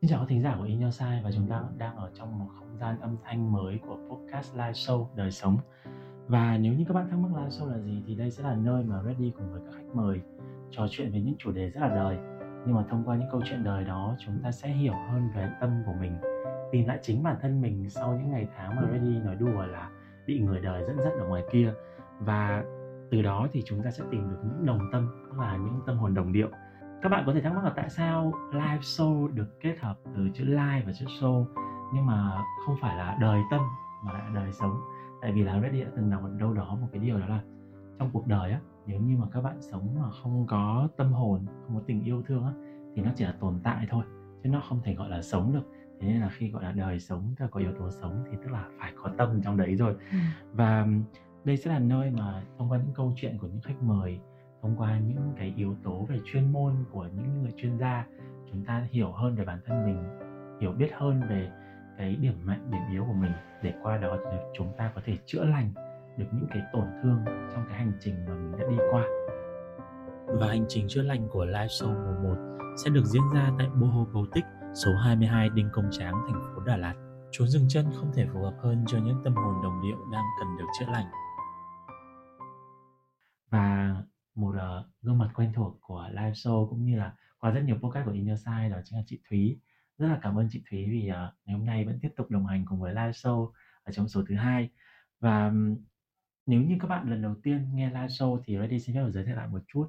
Xin chào các thính giả của In Your Side và chúng ta đang ở trong một không gian âm thanh mới của podcast live show đời sống. Và nếu như các bạn thắc mắc live show là gì thì đây sẽ là nơi mà Ready cùng với các khách mời trò chuyện về những chủ đề rất là đời. Nhưng mà thông qua những câu chuyện đời đó chúng ta sẽ hiểu hơn về tâm của mình, tìm lại chính bản thân mình sau những ngày tháng mà Ready nói đùa là bị người đời dẫn dắt ở ngoài kia và từ đó thì chúng ta sẽ tìm được những đồng tâm tức là những tâm hồn đồng điệu các bạn có thể thắc mắc là tại sao live show được kết hợp từ chữ live và chữ show nhưng mà không phải là đời tâm mà là đời sống? Tại vì là Reddy đã từng đọc đâu đó một cái điều đó là trong cuộc đời á nếu như mà các bạn sống mà không có tâm hồn không có tình yêu thương á thì nó chỉ là tồn tại thôi chứ nó không thể gọi là sống được. Thế nên là khi gọi là đời sống tức là có yếu tố sống thì tức là phải có tâm trong đấy rồi. Ừ. và đây sẽ là nơi mà thông qua những câu chuyện của những khách mời thông qua những cái yếu tố về chuyên môn của những người chuyên gia chúng ta hiểu hơn về bản thân mình hiểu biết hơn về cái điểm mạnh điểm yếu của mình để qua đó thì chúng ta có thể chữa lành được những cái tổn thương trong cái hành trình mà mình đã đi qua và hành trình chữa lành của live show mùa 1 sẽ được diễn ra tại Boho Baltic số 22 Đinh Công Tráng, thành phố Đà Lạt. Chốn dừng chân không thể phù hợp hơn cho những tâm hồn đồng điệu đang cần được chữa lành. Và một uh, gương mặt quen thuộc của live show cũng như là qua rất nhiều podcast của In Your Side đó chính là chị Thúy. Rất là cảm ơn chị Thúy vì uh, ngày hôm nay vẫn tiếp tục đồng hành cùng với live show ở trong số thứ hai. Và um, nếu như các bạn lần đầu tiên nghe live show thì Ready xin phép giới thiệu lại một chút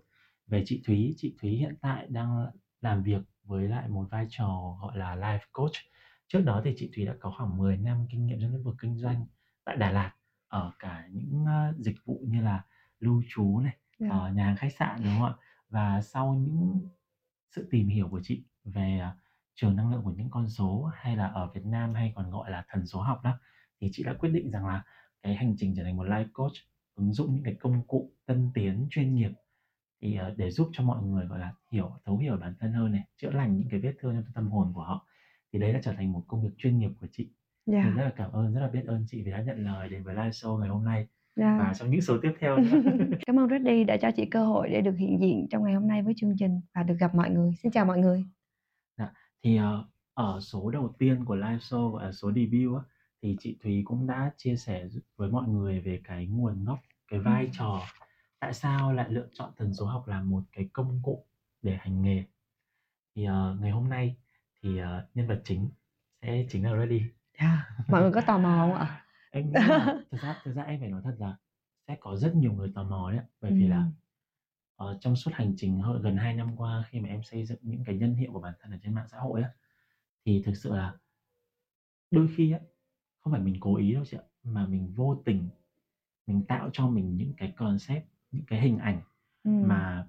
về chị Thúy. Chị Thúy hiện tại đang làm việc với lại một vai trò gọi là life coach. Trước đó thì chị Thúy đã có khoảng 10 năm kinh nghiệm trong lĩnh vực kinh doanh tại Đà Lạt ở cả những uh, dịch vụ như là lưu trú này yeah. Dạ. ở nhà hàng khách sạn đúng không ạ và sau những sự tìm hiểu của chị về uh, trường năng lượng của những con số hay là ở Việt Nam hay còn gọi là thần số học đó thì chị đã quyết định rằng là cái hành trình trở thành một life coach ứng dụng những cái công cụ tân tiến chuyên nghiệp thì uh, để giúp cho mọi người gọi là hiểu thấu hiểu bản thân hơn này chữa lành những cái vết thương trong tâm hồn của họ thì đấy đã trở thành một công việc chuyên nghiệp của chị yeah. mình rất là cảm ơn rất là biết ơn chị vì đã nhận lời đến với live show ngày hôm nay yeah. và trong những số tiếp theo nữa. Cảm ơn Reddy đã cho chị cơ hội để được hiện diện trong ngày hôm nay với chương trình và được gặp mọi người. Xin chào mọi người. Dạ, thì uh, ở số đầu tiên của live show và số debut á, thì chị Thúy cũng đã chia sẻ với mọi người về cái nguồn gốc, cái vai trò tại sao lại lựa chọn thần số học là một cái công cụ để hành nghề. Thì uh, ngày hôm nay thì uh, nhân vật chính sẽ chính là Reddy. Yeah. Mọi người có tò mò không ạ? Em nghĩ là thực ra thực ra em phải nói thật là sẽ có rất nhiều người tò mò đấy bởi vì là ở trong suốt hành trình hơn gần 2 năm qua khi mà em xây dựng những cái nhân hiệu của bản thân ở trên mạng xã hội á thì thực sự là đôi khi á không phải mình cố ý đâu chị ạ mà mình vô tình mình tạo cho mình những cái concept những cái hình ảnh Ừm. mà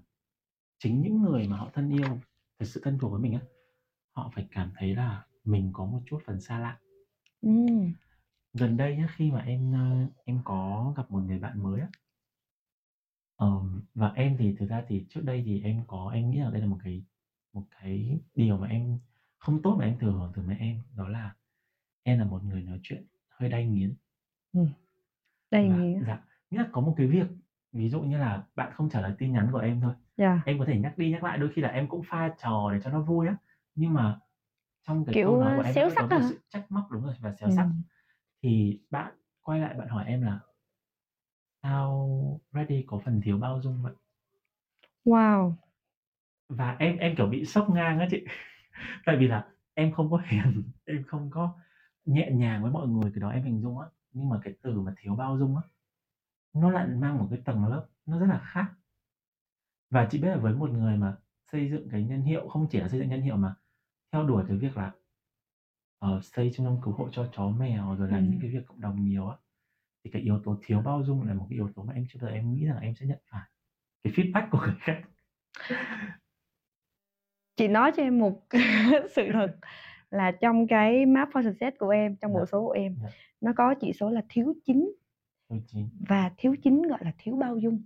chính những người mà họ thân yêu thật sự thân thuộc với mình á họ phải cảm thấy là mình có một chút phần xa lạ Ừm. Gần đây nhá, khi mà em, ơ, em có gặp một người bạn mới á. Ờm, và em thì thực ra thì trước đây thì em có em nghĩ là đây là một cái một cái điều mà em không tốt mà em thừa hưởng từ mẹ em, đó là em là một người nói chuyện hơi đay nghiến. Ừm. Đay Và nghiến dạ, nghĩa là có một cái việc, ví dụ như là bạn không trả lời tin nhắn của em thôi, Yeah. Dạ. em có thể nhắc đi nhắc lại, đôi khi là em cũng pha trò để cho nó vui á, nhưng mà trong cái câu Kiểu, nói ơ, của em xéo vẫn có sắc một hả? sự trách móc đúng rồi, và xéo sắc. Ừm. Thì bạn quay lại bạn hỏi em là "Sao Reddy có phần thiếu bao dung vậy?" Wow! Và em em, kiểu, bị sốc ngang á chị. Tại vì là em không có hiền, em không có nhẹ nhàng với mọi người, cái đó em hình dung á. Nhưng mà cái từ mà thiếu bao dung á, nó lại mang một cái tầng lớp nó rất là khác. Và chị biết là với một người mà xây dựng cái nhân hiệu, không chỉ là xây dựng nhân hiệu mà theo đuổi cái việc là ờ, xây trung tâm cứu hộ cho chó mèo rồi làm những cái việc cộng đồng nhiều á thì cái yếu tố thiếu bao dung là một cái yếu tố mà em chưa bao giờ em nghĩ rằng em sẽ nhận phải cái feedback của người khác chị nói cho em một sự thật là trong cái map for success của em trong bộ dạ. số của em dạ. nó có chỉ số là thiếu chín và thiếu chín gọi là thiếu bao dung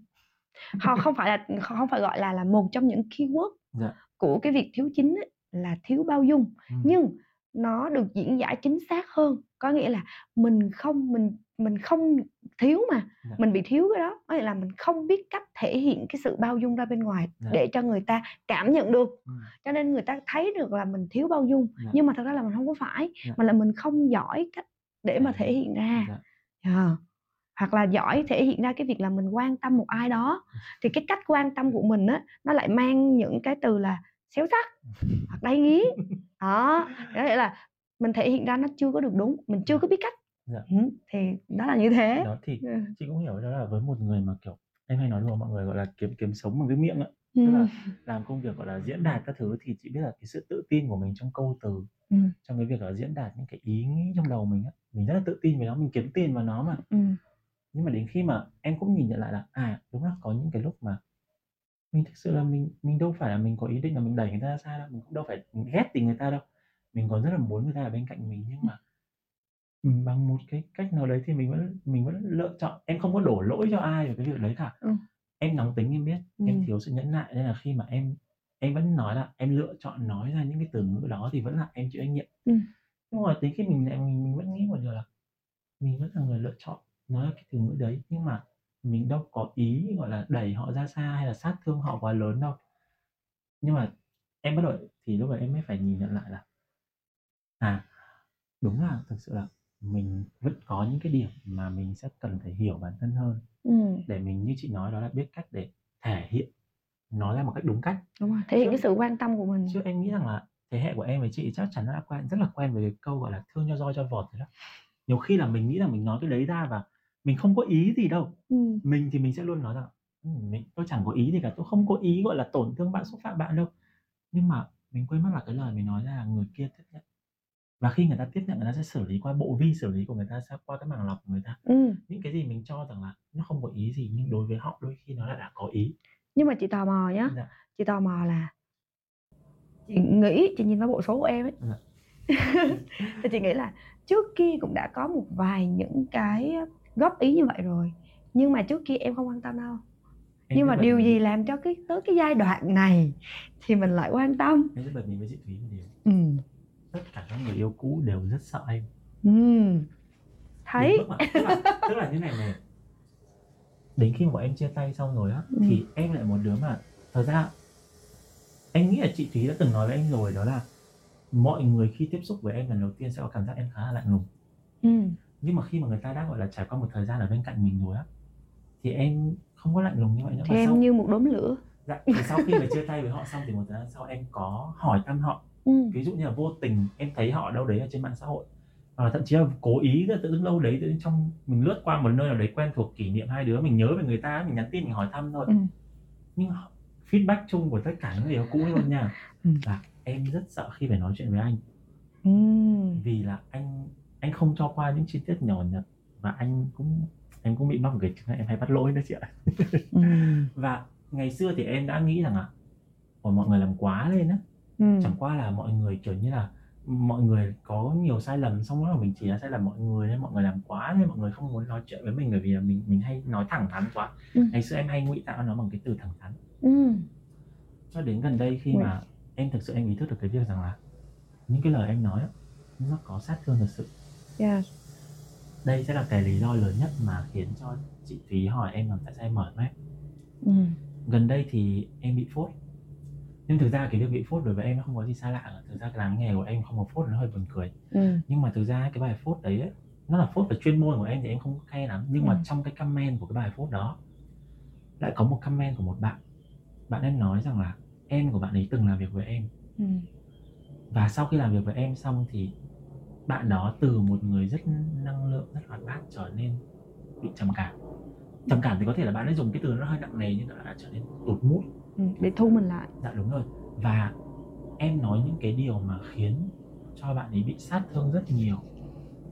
họ không phải là không phải gọi là là một trong những keyword dạ. của cái việc thiếu chín ấy, là thiếu bao dung ừ. nhưng nó được diễn giải chính xác hơn có nghĩa là mình không mình mình không thiếu mà Dạ. mình bị thiếu cái đó có nghĩa là mình không biết cách thể hiện cái sự bao dung ra bên ngoài Dạ. để cho người ta cảm nhận được Ừm. cho nên người ta thấy được là mình thiếu bao dung Dạ. nhưng mà thật ra là mình không có phải Dạ. mà là mình không giỏi cách để mà Thể hiện ra Dạ. Ờ. hoặc là giỏi thể hiện ra cái việc là mình quan tâm một ai đó thì cái cách quan tâm của mình á nó lại mang những cái từ là xéo sắc hoặc đáy nghĩ đó có nghĩa là mình thể hiện ra nó chưa có được đúng mình chưa có biết cách Dạ. ừ, thì đó là như thế đó thì Ừ. chị cũng hiểu đó là với một người mà kiểu em hay nói đùa mọi người gọi là kiếm kiếm sống bằng cái miệng ạ tức là Ừ. làm công việc gọi là diễn đạt các thứ thì chị biết là cái sự tự tin của mình trong câu từ Ừ. trong cái việc là diễn đạt những cái ý nghĩ trong đầu mình á mình rất là tự tin về nó mình kiếm tiền vào nó mà Ừ. nhưng mà đến khi mà em cũng nhìn nhận lại là à đúng là có những cái lúc mà mình thực sự là mình mình đâu phải là mình có ý định là mình đẩy người ta ra xa đâu mình cũng đâu phải mình ghét tình người ta đâu mình còn rất là muốn người ta ở bên cạnh mình nhưng mà bằng một cái cách nào đấy thì mình vẫn mình vẫn lựa chọn em không có đổ lỗi cho ai về cái việc đấy cả Ừ. em nóng tính em biết em Ừ. thiếu sự nhẫn nại nên là khi mà em em vẫn nói là em lựa chọn nói ra những cái từ ngữ đó thì vẫn là em chịu trách nhiệm Ừ. nhưng mà đến khi mình lại mình, mình vẫn nghĩ một điều là mình vẫn là người lựa chọn nói cái từ ngữ đấy nhưng mà mình đâu có ý gọi là đẩy họ ra xa hay là sát thương họ quá lớn đâu. Nhưng mà em bắt đầu thì lúc đấy em mới phải nhìn nhận lại là à đúng là thực sự là mình vẫn có những cái điểm mà mình sẽ cần phải hiểu bản thân hơn. Ừ. để mình như chị nói đó là biết cách để thể hiện nói ra một cách đúng cách. Đúng rồi thể hiện Chứ- cái sự quan tâm của mình. chứ em nghĩ rằng là thế hệ của em với chị chắc chắn đã quen rất là quen với cái câu gọi là thương cho roi cho vọt rồi đó. Nhiều khi là mình nghĩ là mình nói cái đấy ra và mình không có ý gì đâu ừ. mình thì mình sẽ luôn nói rằng "Ừ, mình tôi chẳng có ý gì cả tôi không có ý gọi là tổn thương bạn xúc phạm bạn đâu nhưng mà mình quên mất là cái lời mình nói ra là người kia tiếp nhận và khi người ta tiếp nhận người ta sẽ xử lý qua bộ vi xử lý của người ta sẽ qua cái màng lọc của người ta Ừ. những cái gì mình cho rằng là nó không có ý gì nhưng đối với họ đôi khi nó lại đã có ý nhưng mà chị tò mò nhá Dạ. chị tò mò là chị nghĩ chị nhìn vào bộ số của em ấy Dạ. thì chị nghĩ là trước kia cũng đã có một vài những cái góp ý như vậy rồi nhưng mà trước kia em không quan tâm đâu Em nhưng mà điều gì làm cho cái tới cái giai đoạn này thì mình lại quan tâm em rất bật mí với chị Thúy một điều ừ. tất cả các người yêu cũ đều rất sợ em Ừ. Thấy mức mà- tức là tức là như này này đến khi mà bọn em chia tay xong rồi á Ừ. thì em lại một đứa mà thật ra em nghĩ là chị Thúy đã từng nói với em rồi đó là mọi người khi tiếp xúc với em lần đầu tiên sẽ có cảm giác em khá là lạnh lùng ừ. Nhưng mà khi mà người ta đã gọi là trải qua một thời gian ở bên cạnh mình rồi á thì em không có lạnh lùng như vậy nữa thì em sau, như một đốm lửa dạ, thì sau khi mà chia tay với họ xong thì một thời gian sau em có hỏi thăm họ ừ. ví dụ như là vô tình em thấy họ đâu đấy ở trên mạng xã hội hoặc là thậm chí là cố ý tự dưng lâu đấy tự dưng trong mình lướt qua một nơi nào đấy quen thuộc kỷ niệm hai đứa mình nhớ về người ta mình nhắn tin mình hỏi thăm thôi Ừ. nhưng feedback chung của tất cả những người yêu cũ luôn nha Ừ. là em rất sợ khi phải nói chuyện với anh Ừ. vì là anh anh không cho qua những chi tiết nhỏ nhặt và anh cũng em cũng bị mắc một cái chứng em hay bắt lỗi đó chị ạ Ừ. và ngày xưa thì em đã nghĩ rằng là Ủa, mọi người làm quá lên á Ừ. chẳng qua là mọi người kiểu như là mọi người có nhiều sai lầm xong đó là mình chỉ là sai lầm mọi người nên mọi người làm quá nên mọi người không muốn nói chuyện với mình bởi vì là mình mình hay nói thẳng thắn quá Ừ. ngày xưa em hay ngụy tạo nó bằng cái từ thẳng thắn Ừ. cho đến gần đây khi Ui. mà em thực sự em ý thức được cái việc rằng là những cái lời em nói nó có sát thương thật sự Yeah. đây sẽ là cái lý do lớn nhất mà khiến cho chị Thúy hỏi em là tại sao em mở web Ừ. gần đây thì em bị phốt nhưng thực ra cái việc bị phốt đối với em nó không có gì xa lạ thực ra cái làm nghề của em không có phốt nó hơi buồn cười Ừ. nhưng mà thực ra cái bài phốt đấy ấy, nó là phốt về chuyên môn của em thì em không hay lắm nhưng mà Ừ. trong cái comment của cái bài phốt đó lại có một comment của một bạn bạn em nói rằng là em của bạn ấy từng làm việc với em Ừ. và sau khi làm việc với em xong thì bạn đó từ một người rất năng lượng rất hoạt bát trở nên bị trầm cảm trầm cảm thì có thể là bạn ấy dùng cái từ nó hơi nặng nề nhưng nó đã trở nên tụt mũi Ừ. để thu mình lại dạ đúng rồi và em nói những cái điều mà khiến cho bạn ấy bị sát thương rất nhiều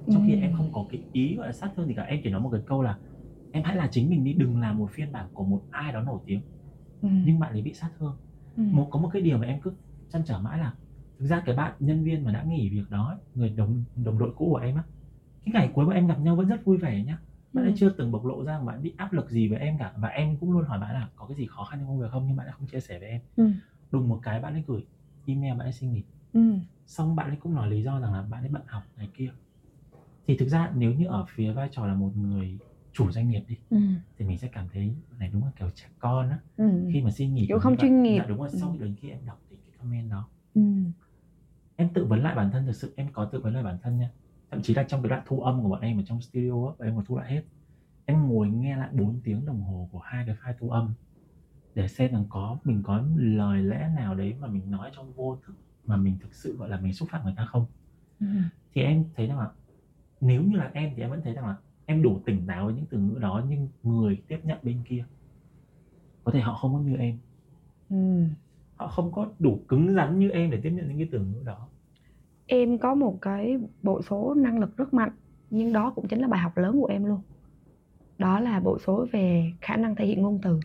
trong khi Ừ. em không có cái ý gọi là sát thương gì cả em chỉ nói một cái câu là em hãy là chính mình đi đừng là một phiên bản của một ai đó nổi tiếng Ừ. nhưng bạn ấy bị sát thương Ừ. một có một cái điều mà em cứ chăn trở mãi là thực ra cái bạn nhân viên mà đã nghỉ việc đó người đồng đồng đội cũ của em á cái ngày cuối mà em gặp nhau vẫn rất vui vẻ nhá bạn ấy Ừ. chưa từng bộc lộ ra bạn bị áp lực gì với em cả và em cũng luôn hỏi bạn là có cái gì khó khăn trong công việc không nhưng bạn ấy không chia sẻ với em Ừ. đùng một cái bạn ấy gửi email bạn ấy xin nghỉ Ừ. xong bạn ấy cũng nói lý do rằng là bạn ấy bận học này kia thì thực ra nếu như ở phía vai trò là một người chủ doanh nghiệp đi ừ. thì mình sẽ cảm thấy này đúng là kiểu trẻ con á Ừ. khi mà xin nghỉ Kiểu không chuyên nghiệp. dạ, đúng rồi Ừ. sau đến khi em đọc thì cái comment đó Ừ. em tự vấn lại bản thân thực sự em có tự vấn lại bản thân nha thậm chí là trong cái đoạn thu âm của bọn em ở trong studio á em còn thu lại hết em ngồi nghe lại 4 tiếng đồng hồ của hai cái file thu âm để xem rằng có mình có lời lẽ nào đấy mà mình nói trong vô thức mà mình thực sự gọi là mình xúc phạm người ta không Ừ. thì em thấy rằng là nếu như là em thì em vẫn thấy rằng là em đủ tỉnh táo với những từ ngữ đó nhưng người tiếp nhận bên kia có thể họ không có như em Ừ. họ không có đủ cứng rắn như em để tiếp nhận những cái từ ngữ đó Em có một cái bộ số năng lực rất mạnh nhưng đó cũng chính là bài học lớn của em luôn. Đó là bộ số về khả năng thể hiện ngôn từ.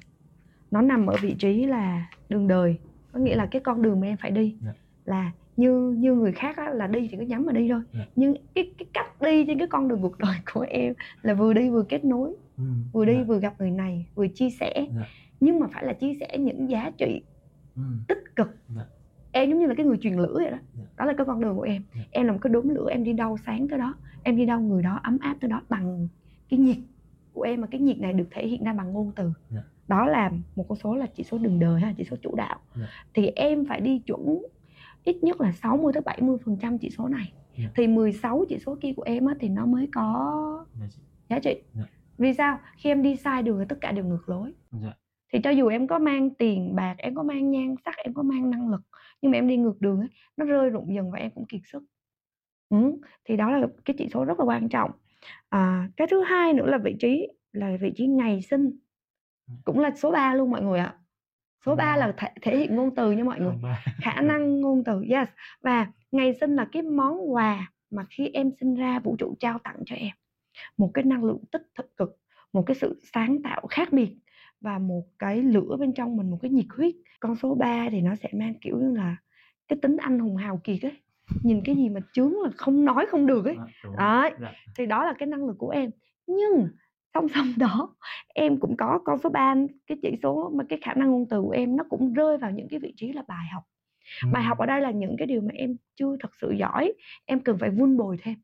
Nó nằm ở vị trí là đường đời, có nghĩa là cái con đường mà em phải đi Dạ. là như như người khác á, là đi thì cứ nhắm mà đi thôi. Dạ. Nhưng cái cái cách đi trên cái con đường cuộc đời của em là vừa đi vừa kết nối, ừ. vừa đi dạ, vừa gặp người này, vừa chia sẻ. Dạ. Nhưng mà phải là chia sẻ những giá trị ừ. tích cực Dạ. em giống như là cái người truyền lửa vậy đó Dạ. đó là cái con đường của em Dạ. em là một cái đốm lửa em đi đâu sáng tới đó em đi đâu người đó ấm áp tới đó bằng cái nhiệt của em mà cái nhiệt này được thể hiện ra bằng ngôn từ Dạ. đó là một con số là chỉ số đường đời ha chỉ số chủ đạo Dạ. thì em phải đi chuẩn ít nhất là 60 tới 70 phần trăm chỉ số này Dạ. thì 16 chỉ số kia của em á, thì nó mới có giá trị vì sao khi em đi sai đường thì tất cả đều ngược lối. Thì cho dù em có mang tiền bạc em có mang nhan sắc em có mang năng lực nhưng mà em đi ngược đường ấy nó rơi rụng dần và em cũng kiệt sức. Ừ. thì đó là cái chỉ số rất là quan trọng. À, cái thứ hai nữa là vị trí là vị trí ngày sinh. Ừ. cũng là số 3 luôn mọi người ạ. Số 3 là thể, thể hiện ngôn từ nha mọi người. Khả năng ngôn từ yes. Và ngày sinh là cái món quà mà khi em sinh ra vũ trụ trao tặng cho em. Một cái năng lượng tích thực cực một cái sự sáng tạo khác biệt và một cái lửa bên trong mình một cái nhiệt huyết con số 3 thì nó sẽ mang kiểu như là cái tính anh hùng hào kiệt ấy nhìn cái gì mà chướng là không nói không được ấy đấy Dạ. thì đó là cái năng lực của em nhưng song song đó em cũng có con số 3 cái chỉ số mà cái khả năng ngôn từ của em nó cũng rơi vào những cái vị trí là bài học bài học ở đây là những cái điều mà em chưa thật sự giỏi em cần phải vun bồi thêm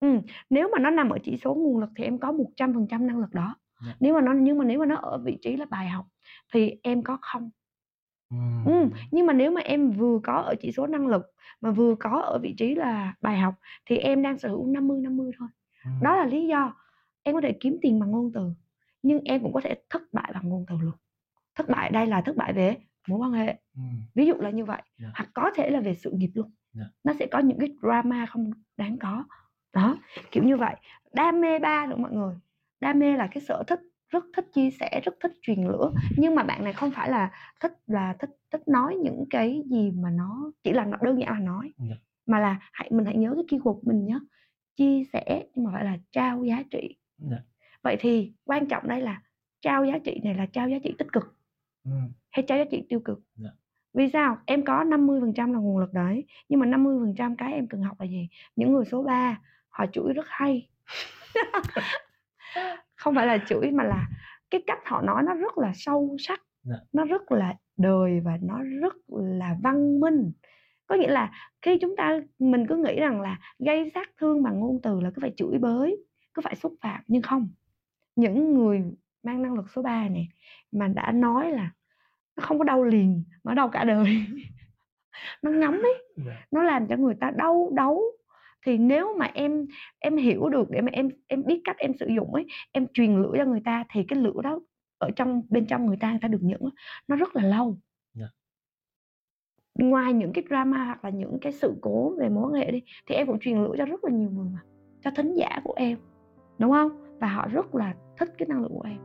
ừ. nếu mà nó nằm ở chỉ số nguồn lực thì em có 100% năng lực đó. Nếu mà nó nhưng mà nếu mà nó ở vị trí là bài học thì em có không Ừ. ừ. nhưng mà nếu mà em vừa có ở chỉ số năng lực mà vừa có ở vị trí là bài học thì em đang sở hữu 50 50 thôi Ừ. đó là lý do em có thể kiếm tiền bằng ngôn từ nhưng em cũng có thể thất bại bằng ngôn từ luôn thất bại đây là thất bại về mối quan hệ Ừ. ví dụ là như vậy Dạ. hoặc có thể là về sự nghiệp luôn Dạ. nó sẽ có những cái drama không đáng có đó kiểu như vậy đam mê ba nữa mọi người đam mê là cái sở thích rất thích chia sẻ rất thích truyền lửa nhưng mà bạn này không phải là thích là thích thích nói những cái gì mà nó chỉ là nó đơn giản là nói Dạ. mà là hãy mình hãy nhớ cái keyword mình nhé chia sẻ nhưng mà phải là trao giá trị Dạ. vậy thì quan trọng đây là trao giá trị này là trao giá trị tích cực Ừ. hay trao giá trị tiêu cực Dạ. vì sao em có 50% là nguồn lực đấy nhưng mà 50% cái em cần học là gì những người số 3 họ chửi rất hay không phải là chửi mà là cái cách họ nói nó rất là sâu sắc Dạ. nó rất là đời và nó rất là văn minh có nghĩa là khi chúng ta mình cứ nghĩ rằng là gây sát thương bằng ngôn từ là cứ phải chửi bới cứ phải xúc phạm nhưng không những người mang năng lực số 3 này mà đã nói là nó không có đau liền mà nó đau cả đời nó ngấm ấy Dạ. nó làm cho người ta đau đấu thì nếu mà em em hiểu được để mà em em biết cách em sử dụng ấy em truyền lửa cho người ta thì cái lửa đó ở trong bên trong người ta người ta được những nó rất là lâu. Dạ. ngoài những cái drama hoặc là những cái sự cố về mối quan hệ đi thì em cũng truyền lửa cho rất là nhiều người mà cho thính giả của em đúng không? Và họ rất là thích cái năng lượng của em.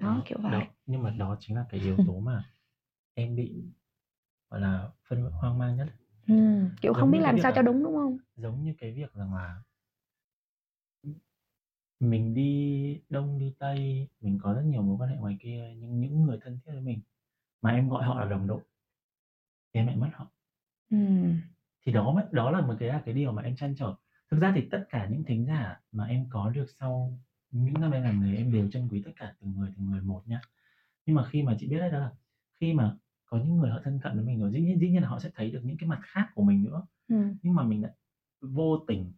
Đó kiểu vậy. Đó, nhưng mà đó chính là cái yếu tố mà em bị gọi là phân hoang mang nhất. Ừ, kiểu Giống không biết làm sao cho đúng đúng không? giống như cái việc rằng là mình đi đông đi tây mình có rất nhiều mối quan hệ ngoài kia nhưng những người thân thiết với mình mà em gọi họ là đồng đội thì em lại mất họ. Ừ. thì đó đó là một cái là cái điều mà em chăn trở. Thực ra thì tất cả những thính giả mà em có được sau những năm em làm nghề em đều trân quý tất cả từng người từng người một nhá nhưng mà khi mà chị biết đấy đó là khi mà có những người họ thân cận với mình rồi dĩ nhiên dĩ nhiên là họ sẽ thấy được những cái mặt khác của mình nữa Ừm. nhưng mà mình lại vô tình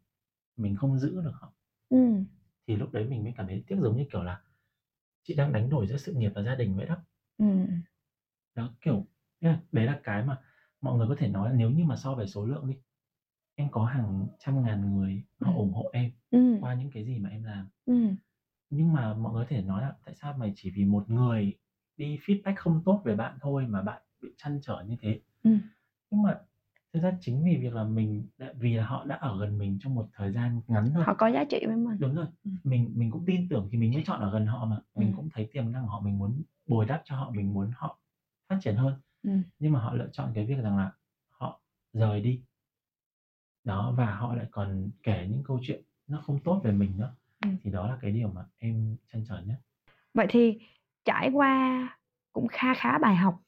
mình không giữ được họ Ừm. thì lúc đấy mình mới cảm thấy tiếc giống như kiểu là chị đang đánh đổi giữa sự nghiệp và gia đình vậy đó Ừm. đó kiểu đấy là cái mà mọi người có thể nói là nếu như mà so về số lượng đi em có hàng trăm ngàn người họ Ừm. ủng hộ em Ừm. qua những cái gì mà em làm Ừm. nhưng mà mọi người có thể nói là tại sao mày chỉ vì một người đi feedback không tốt về bạn thôi mà bạn bị chăn trở như thế Ừm. nhưng mà thực ra chính vì việc là mình đã, vì là họ đã ở gần mình trong một thời gian ngắn thôi Họ có giá trị với mình. đúng rồi Ừm. mình mình cũng tin tưởng thì mình mới chọn ở gần họ mà mình Ừm. cũng thấy tiềm năng của họ mình muốn bồi đắp cho họ mình muốn họ phát triển hơn Ừm. nhưng mà họ lựa chọn cái việc rằng là họ rời đi đó và họ lại còn kể những câu chuyện nó không tốt về mình nữa Ừm. thì đó là cái điều mà em chăn trở nhất Vậy thì trải qua cũng kha khá bài học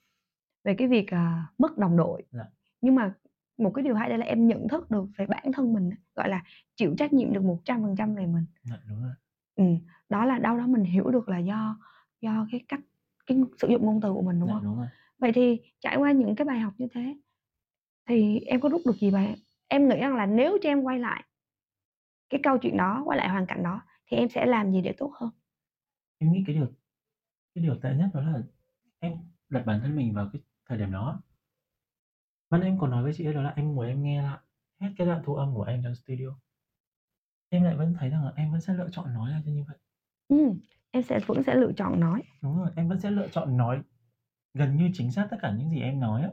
về cái việc, à, mất đồng đội. Dạ. Nhưng mà một cái điều hay đây là em nhận thức được về bản thân mình gọi là, chịu trách nhiệm được 100% về mình. dạ đúng rồi Ừm, đó là đâu đó mình hiểu được là do do cái cách cái sử dụng ngôn từ của mình, đúng dạ không? đúng rồi Vậy thì trải qua những cái bài học như thế thì em có rút được gì bài em nghĩ rằng là nếu cho em quay lại cái câu chuyện đó, quay lại hoàn cảnh đó thì em sẽ làm gì để tốt hơn? em nghĩ cái điều cái điều tệ nhất đó là em đặt bản thân mình vào cái thời điểm đó Ban em còn nói với chị ấy đó là em ngồi em nghe lại hết cái đoạn thu âm của em trong studio. Em lại vẫn thấy rằng là em vẫn sẽ lựa chọn nói ra như vậy. Ừm, em sẽ vẫn sẽ lựa chọn nói. Đúng rồi, em vẫn sẽ lựa chọn nói gần như chính xác tất cả những gì em nói á.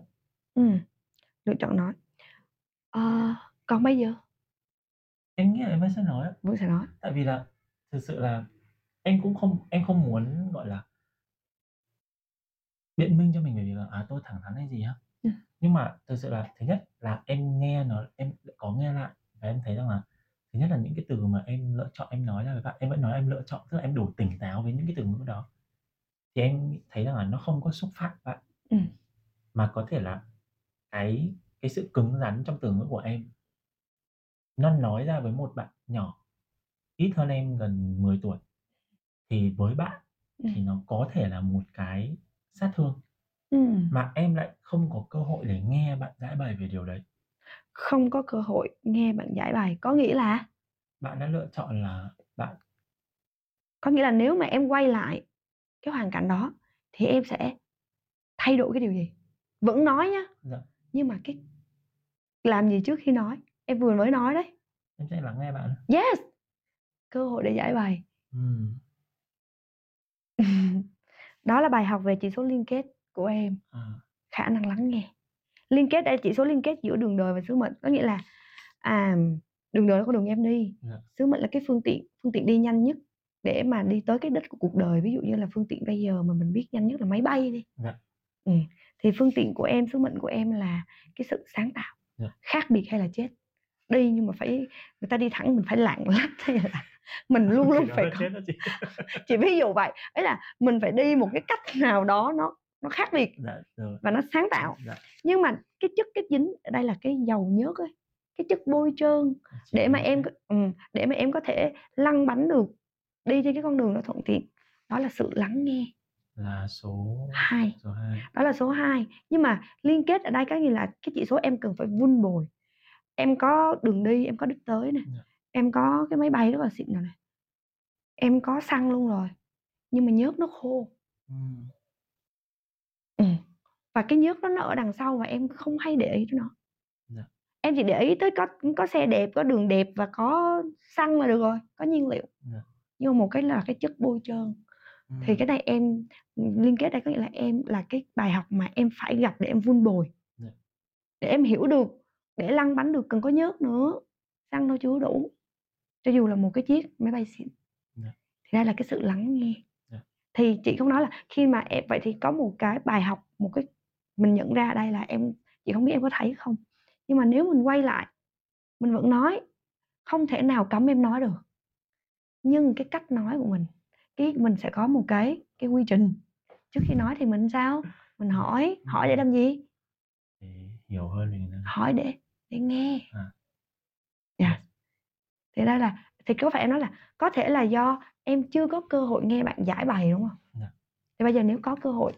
Ừm, lựa chọn nói. Ờ, còn bây giờ? Em nghĩ là em vẫn sẽ nói. Vẫn sẽ nói. Tại vì là thực sự là em cũng không em không muốn, gọi là biện minh cho mình về việc là, à, tôi thẳng thắn hay gì á. Ừm. Nhưng mà thực sự là thứ nhất là em nghe nó em có nghe lại và em thấy rằng là thứ nhất là những cái từ mà em lựa chọn em nói ra với bạn, em vẫn nói em lựa chọn, tức là em đủ tỉnh táo với những cái từ ngữ đó. Thì em thấy rằng là nó không có xúc phạm bạn. Ừm. Mà có thể là cái cái sự cứng rắn trong từ ngữ của em nó nói ra với một bạn nhỏ ít hơn em gần 10 tuổi, thì với bạn thì Ừm. nó có thể là một cái sát thương. Ừm. Mà em lại không có cơ hội để nghe bạn giãi bày về điều đấy. Không có cơ hội nghe bạn giải bày, có nghĩa là? Bạn đã lựa chọn là bạn Có nghĩa là nếu mà em quay lại cái hoàn cảnh đó thì em sẽ thay đổi cái điều gì? Vẫn nói nhá, Dạ. nhưng mà cái làm gì trước khi nói? Em vừa mới nói đấy. Em sẽ lắng nghe bạn. Yes! Cơ hội để giải bày. Ừm. Đó là bài học về chỉ số liên kết của em. À. Khả năng lắng nghe. Liên kết đây chỉ số liên kết giữa đường đời và sứ mệnh, có nghĩa là, à, đường đời con đường em đi, Dạ. sứ mệnh là cái phương tiện phương tiện đi nhanh nhất để mà đi tới cái đích của cuộc đời. Ví dụ như là phương tiện bây giờ mà mình biết nhanh nhất là máy bay đi. Dạ. Ừm, thì phương tiện của em, sứ mệnh của em là cái sự sáng tạo, Dạ. khác biệt hay là chết. Đi nhưng mà phải người ta đi thẳng mình phải lạng lách hay là mình luôn luôn phải có chị. chỉ ví dụ vậy, ấy là mình phải đi một cái cách nào đó nó nó khác biệt Dạ, rồi. và nó sáng tạo. Dạ. Nhưng mà cái chất kết dính ở đây là cái dầu nhớt ấy, cái chất bôi trơn Chỉ để mà em ừm, để mà em có thể lăn bánh được, đi trên cái con đường nó thuận tiện. Đó là sự lắng nghe. Là số 2. số 2. Đó là số 2. Nhưng mà liên kết ở đây có nghĩa là cái chỉ số em cần phải vun bồi. Em có đường đi, em có đích tới nè, Dạ. Em có cái máy bay rất là xịn rồi nè. Em có xăng luôn rồi, nhưng mà nhớt nó khô. Ừm. Ừm, và cái nhớt đó nó ở đằng sau và em không hay để ý tới nó. Dạ. Em chỉ để ý tới có có xe đẹp, có đường đẹp và có xăng là được rồi, có nhiên liệu. Dạ. Nhưng mà một cái là cái chất bôi trơn. Thì Ừm. cái này em liên kết đây có nghĩa là em là cái bài học mà em phải gặp để em vun bồi. Dạ. Để em hiểu được, để lăn bánh được cần có nhớt nữa, xăng đâu chưa đủ. Cho dù là một cái chiếc máy bay xịn. Dạ. Thì đây là cái sự lắng nghe. Dạ. Thì chị không nói là khi mà em vậy thì có một cái bài học, một cái mình nhận ra đây là em chị không biết em có thấy không? Nhưng mà nếu mình quay lại, mình vẫn nói, không thể nào cấm em nói được. Nhưng cái cách nói của mình, cái mình sẽ có một cái cái quy trình. Trước khi nói thì mình sao? Mình hỏi, hỏi để làm gì? Để hiểu hơn ta. Hỏi để để nghe. À. Yeah. Thì đây là thì có phải em nói là có thể là do em chưa có cơ hội nghe bạn giải bày, đúng không? Dạ. Thì bây giờ nếu có cơ hội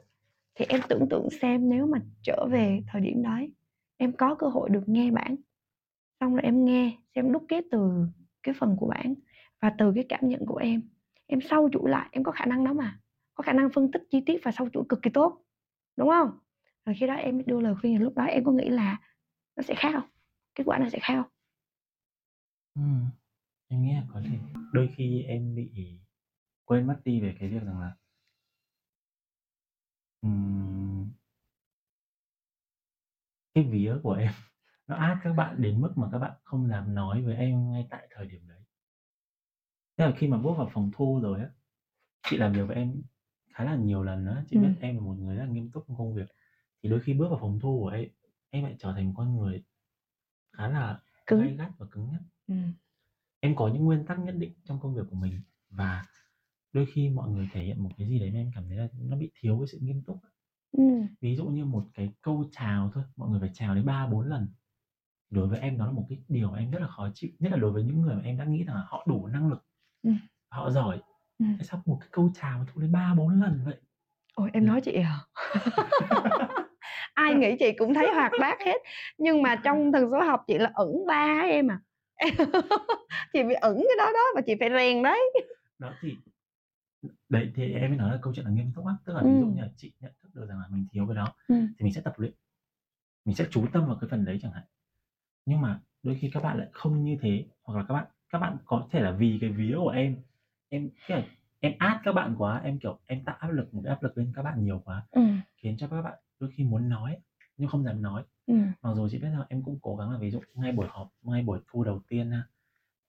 thì em tưởng tượng xem nếu mà trở về thời điểm đấy em có cơ hội được nghe bản xong rồi em nghe xem đúc kết từ cái phần của bản và từ cái cảm nhận của em em sâu chuỗi lại em có khả năng đó mà có khả năng phân tích chi tiết và sâu chuỗi cực kỳ tốt đúng không rồi khi đó em đưa lời khuyên lúc đó em có nghĩ là nó sẽ khác không kết quả nó sẽ khác không ừ. Em nghĩ là có thể đôi khi em bị quên mất đi về cái việc rằng là cái vía của em nó át các bạn đến mức mà các bạn không dám nói với em ngay tại thời điểm đấy Thế là khi mà bước vào phòng thu rồi á, chị làm việc với em khá là nhiều lần á, chị biết Ừm. em là một người rất là nghiêm túc trong công việc. Thì đôi khi bước vào phòng thu của em, em lại trở thành một con người khá là Cứng. gay gắt và cứng nhắc. Ừm. Em có những nguyên tắc nhất định trong công việc của mình và đôi khi mọi người thể hiện một cái gì đấy mà em cảm thấy là nó bị thiếu cái sự nghiêm túc Ừm. Ví dụ như một cái câu chào thôi, mọi người phải chào đến ba bốn lần. Đối với em đó là một cái điều mà em rất là khó chịu, nhất là đối với những người mà em đã nghĩ rằng là họ đủ năng lực Ừm. họ giỏi Ừm. tại sao một cái câu chào mà thu đến ba bốn lần vậy Ôi, em nói chị à? Ai nghĩ chị cũng thấy hoạt bát hết, nhưng mà trong thần số học chị là ẩn ba em à. Chị bị ẩn cái đó đó và chị phải rèn đấy. Đó thì đấy, thì em mới nói là câu chuyện là nghiêm túc á, tức là ví dụ như là chị nhận thức được rằng là mình thiếu cái đó, Ừm. thì mình sẽ tập luyện. Mình sẽ chú tâm vào cái phần đấy chẳng hạn. Nhưng mà đôi khi các bạn lại không như thế, hoặc là các bạn các bạn có thể là vì cái vía của em, em là em át các bạn quá, em, kiểu, em tạo áp lực một cái áp lực lên các bạn nhiều quá, Ừm. khiến cho các bạn đôi khi muốn nói nhưng không dám nói. Ừm. Mặc dù chị biết là em cũng cố gắng là ví dụ ngay buổi họp, ngay buổi thu đầu tiên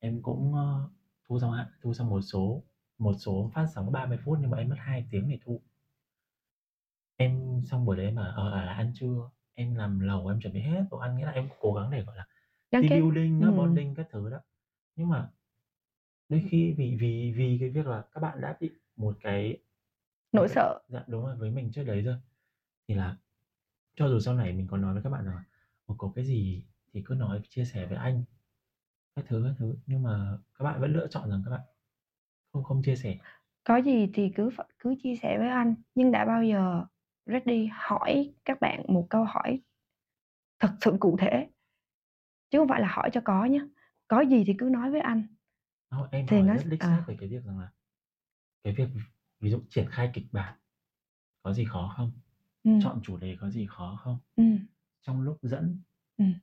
em cũng, ơ, thu xong ha thu xong một số một số phát sóng 30 phút nhưng mà em mất 2 tiếng để thu. Em xong buổi đấy em bảo, ờ, ở lại ăn trưa, em làm lẩu, em chuẩn bị hết đồ ăn, nghĩa là em cũng cố gắng để, gọi là, Gắn team kết. building Ừm. bonding các thứ đó. Nhưng mà đôi khi vì vì vì cái việc là các bạn đã bị một cái Nỗi sợ. dạ, đúng rồi, với mình trước đấy rồi, thì là cho dù sau này mình có nói với các bạn rằng là "Ờ, có cái gì thì cứ nói, chia sẻ với anh." Các thứ, các thứ, nhưng mà các bạn vẫn lựa chọn rằng các bạn không không chia sẻ. Có gì thì cứ cứ chia sẻ với anh, nhưng đã bao giờ Reddy hỏi các bạn một câu hỏi thật sự cụ thể, chứ không phải là hỏi cho có nhá, có gì thì cứ nói với anh. Đó, em Thì nó rất xác về cái việc rằng là cái việc ví dụ triển khai kịch bản có gì khó không? Ừm. Chọn chủ đề có gì khó không? Ừm. Trong lúc dẫn Ừm.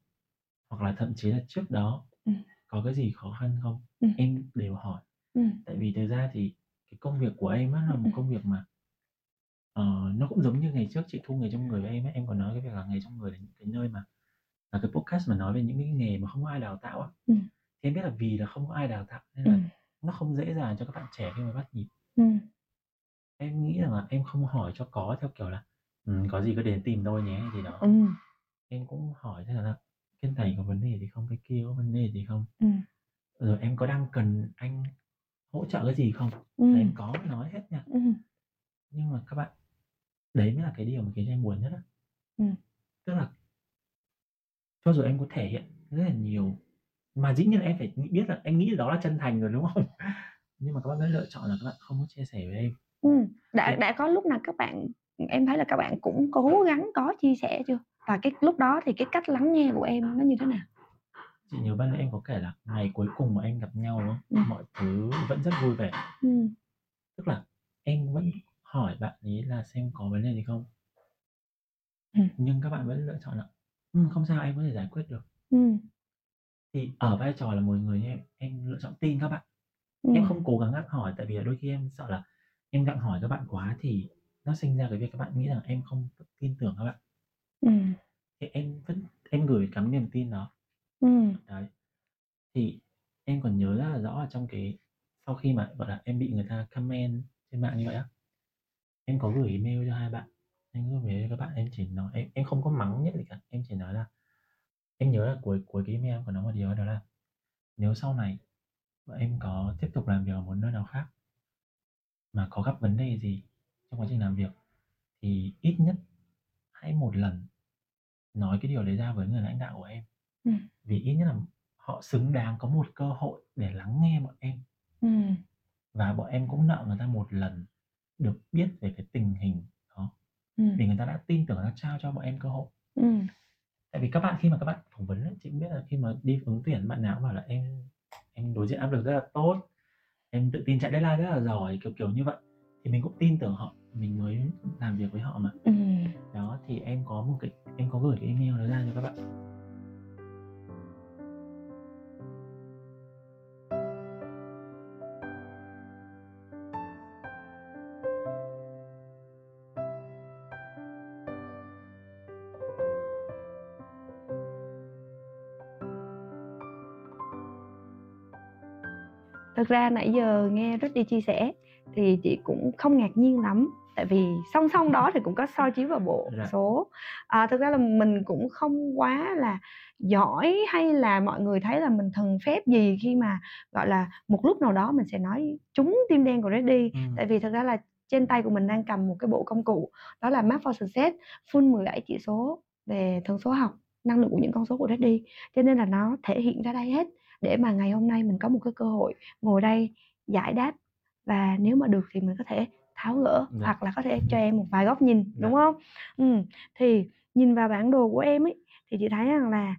hoặc là thậm chí là trước đó Ừm. có cái gì khó khăn không? Ừm. Em đều hỏi. Ừm. Tại vì thực ra thì cái công việc của em á là một Ừm. công việc mà, ờ, nó cũng giống như ngày trước chị thu nghề trong người với em á, em có nói cái việc là nghề trong người là những cái nơi mà là cái podcast mà nói về những cái nghề mà không có ai đào tạo á. Ừm. Thì em biết là vì là không có ai đào tạo nên là Ừm. nó không dễ dàng cho các bạn trẻ khi mà bắt nhịp. Ừm. Em nghĩ rằng là em không hỏi cho có theo kiểu là, ừm, có gì cứ đến tìm tôi nhé gì đó. Ừm. Em cũng hỏi xem là cái này có vấn đề gì không, cái kia có vấn đề gì không? Ừm. Rồi em có đang cần anh hỗ trợ cái gì không? Là Ừm. em có nói hết nha. Ừm. Nhưng mà các bạn đấy mới là cái điều mà khiến cho em buồn nhất á. Ừm. Tức là cho dù em có thể hiện rất là nhiều, mà dĩ nhiên là em phải nghĩ biết là em nghĩ đó là chân thành rồi, đúng không? Nhưng mà các bạn vẫn lựa chọn là các bạn không có chia sẻ với em. Ừm, đã Thì đã có lúc nào các bạn em thấy là các bạn cũng cố gắng có chia sẻ chưa? Và cái lúc đó thì cái cách lắng nghe của em nó như thế nào? Chị nhớ ban nãy em có kể là ngày cuối cùng mà em gặp nhau, đúng không? Ừm. Mọi thứ vẫn rất vui vẻ. Ừm. Tức là em vẫn hỏi bạn ấy là xem có vấn đề gì không. Ừm. Nhưng các bạn vẫn lựa chọn là "Ừm, không sao, em có thể giải quyết được." Ừm. Thì ở vai trò là một người như em, em lựa chọn tin các bạn. Em Ừm. không cố gắng gặng hỏi, tại vì đôi khi em sợ là em gặng hỏi các bạn quá thì nó sinh ra cái việc các bạn nghĩ rằng em không tin tưởng các bạn. Ừm. Thì em vẫn em gửi cắm niềm tin đó. Ừm. Đấy. Thì em còn nhớ rất là rõ ở trong cái sau khi mà, gọi là, em bị người ta comment trên mạng như vậy á, em có gửi email cho hai bạn, em gửi mail cho các bạn, em chỉ nói em em không có mắng nhiếc gì cả, em chỉ nói là em nhớ là cuối cuối cái email em có nói một điều đó là nếu sau này em có tiếp tục làm việc ở một nơi nào khác mà có gặp vấn đề gì trong quá trình làm việc thì ít nhất hãy một lần nói cái điều đấy ra với người lãnh đạo của em. Ừm. Vì ít nhất là họ xứng đáng có một cơ hội để lắng nghe bọn em. Ừm. Và bọn em cũng nợ người ta một lần được biết về cái tình hình đó. Ừm. vì người ta đã tin tưởng đã trao cho bọn em cơ hội. Ừm. Tại vì các bạn khi mà các bạn phỏng vấn ấy, chị cũng biết là khi mà đi ứng tuyển bạn nào cũng bảo là "Em em đối diện áp lực rất là tốt, em tự tin chạy deadline rất là giỏi", kiểu, kiểu như vậy. Thì mình cũng tin tưởng họ, mình mới làm việc với họ mà. Ừm. Đó, thì em có một cái em có gửi cái email đó ra cho các bạn. Thực ra nãy giờ nghe Reddy chia sẻ thì chị cũng không ngạc nhiên lắm, tại vì song song đó thì cũng có soi chiếu vào bộ Dạ. số. À, thực ra là mình cũng không quá là giỏi hay là mọi người thấy là mình thần phép gì khi mà, gọi là, một lúc nào đó mình sẽ nói trúng tim đen của Reddy. Ừm. Tại vì thực ra là trên tay của mình đang cầm một cái bộ công cụ đó là Map for Success, full 17 chỉ số về thần số học, năng lượng của những con số của Reddy, cho nên là nó thể hiện ra đây hết để mà ngày hôm nay mình có một cái cơ hội ngồi đây giải đáp và nếu mà được thì mình có thể tháo gỡ Dạ. hoặc là có thể cho em một vài góc nhìn, Dạ. đúng không? Ừm, thì nhìn vào bản đồ của em ấy, thì chị thấy rằng là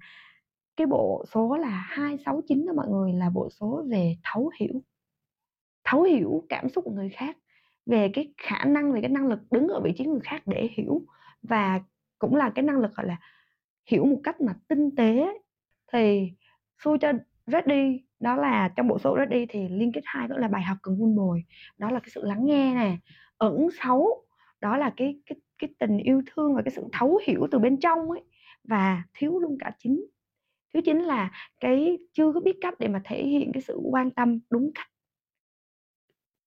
cái bộ số là 269 đó mọi người, là bộ số về thấu hiểu. Thấu hiểu cảm xúc của người khác, về cái khả năng, về cái năng lực đứng ở vị trí người khác để hiểu và cũng là cái năng lực, gọi là, hiểu một cách mà tinh tế. Thì xui cho Reddy đó là trong bộ số đi thì liên kết hai đó là bài học cần vun bồi, đó là cái sự lắng nghe nè. Ẩn xấu đó là cái cái cái tình yêu thương và cái sự thấu hiểu từ bên trong ấy, và thiếu luôn cả chính. Thiếu chính là cái chưa có biết cách để mà thể hiện cái sự quan tâm đúng cách.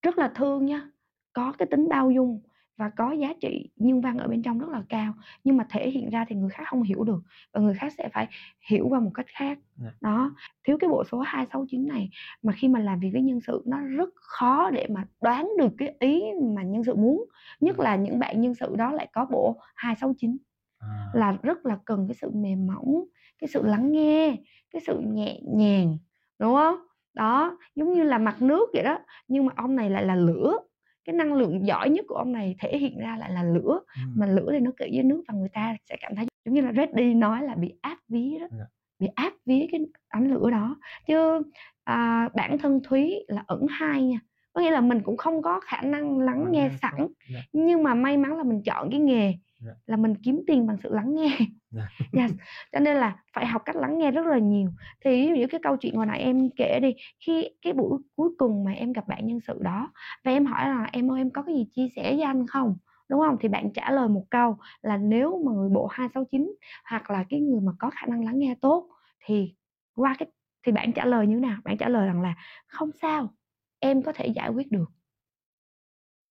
Rất là thương nha, có cái tính bao dung và có giá trị nhân văn ở bên trong rất là cao, nhưng mà thể hiện ra thì người khác hông hiểu được và người khác sẽ phải hiểu qua một cách khác. Dạ. Đó, thiếu cái bộ số 269 này mà khi mà làm việc với nhân sự nó rất khó để mà đoán được cái ý mà nhân sự muốn, nhất là những bạn nhân sự đó lại có bộ 269 À. là rất là cần cái sự mềm mỏng, cái sự lắng nghe, cái sự nhẹ nhàng, đúng hông? Đó, giống như là mặt nước vậy đó, nhưng mà ông này lại là lửa, cái năng lượng giỏi nhất của ông này thể hiện ra lại là lửa, Ừm. mà lửa thì nó kỵ với nước và người ta sẽ cảm thấy giống như là Reddy nói là bị áp vía đó, Dạ. bị áp vía cái ánh lửa đó. Chứ, à, bản thân Thúy là ẩn hai nha, có nghĩa là mình cũng không có khả năng lắng nghe sẵn, tốt. Dạ. nhưng mà may mắn là mình chọn cái nghề Dạ. là mình kiếm tiền bằng sự lắng nghe. Dạ. Yes, cho nên là phải học cách lắng nghe rất là nhiều. Thì ví dụ như cái câu chuyện hồi nãy em kể đi, khi cái buổi cuối cùng mà em gặp bạn nhân sự đó và em hỏi là "Em ơi, em có cái gì chia sẻ với anh không?" Đúng hông? Thì bạn trả lời một câu là nếu mà người bộ 269 hoặc là cái người mà có khả năng lắng nghe tốt thì qua cái thì bạn trả lời như thế nào? Bạn trả lời rằng là "Không sao, em có thể giải quyết được."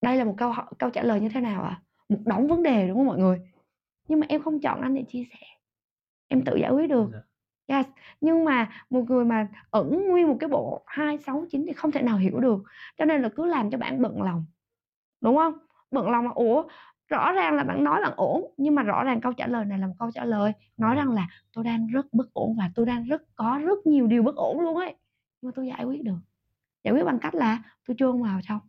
Đây là một câu câu trả lời như thế nào ạ? Một đống vấn đề, đúng hông mọi người? Nhưng mà em không chọn anh để chia sẻ, em tự giải quyết được. Dạ. Yes, nhưng mà một người mà ẩn nguyên một cái bộ 269 thì không thể nào hiểu được, cho nên là cứ làm cho bạn bận lòng, đúng hông? Bận lòng là "Ủa, rõ ràng là bạn nói bạn ổn, nhưng mà rõ ràng câu trả lời này là một câu trả lời nói rằng là tôi đang rất bất ổn và tôi đang rất có rất nhiều điều bất ổn luôn ấy, nhưng mà tôi giải quyết được." Giải quyết bằng cách là tôi chôn vào trong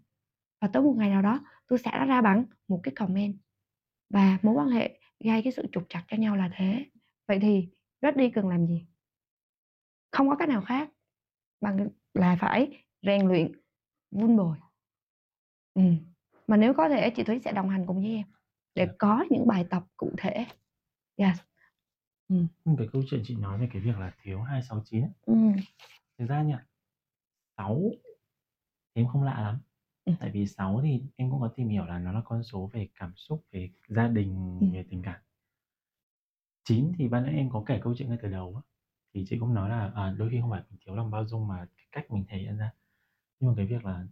và tới một ngày nào đó tôi nó ra bằng một cái comment và mối quan hệ gây cái sự trục trặc cho nhau là thế. Vậy thì Reddy cần làm gì? Không có cách nào khác bằng là phải rèn luyện, vun bồi. Ừm, mà nếu có thể chị Thúy sẽ đồng hành cùng với em để Dạ. có những bài tập cụ thể. Yes. Ừm, cái câu chuyện chị nói về cái việc là thiếu 269 ấy, Ừm. thực ra nha, 6 thì em không lạ lắm. Ừm. Tại vì 6 thì em cũng có tìm hiểu là nó là con số về cảm xúc, về gia đình, Ừm. về tình cảm. 9 thì ban nãy em có kể câu chuyện ngay từ đầu á, thì chị cũng nói là, à, đôi khi không phải mình thiếu lòng bao dung mà cái cách mình thể hiện ra. Nhưng mà cái việc là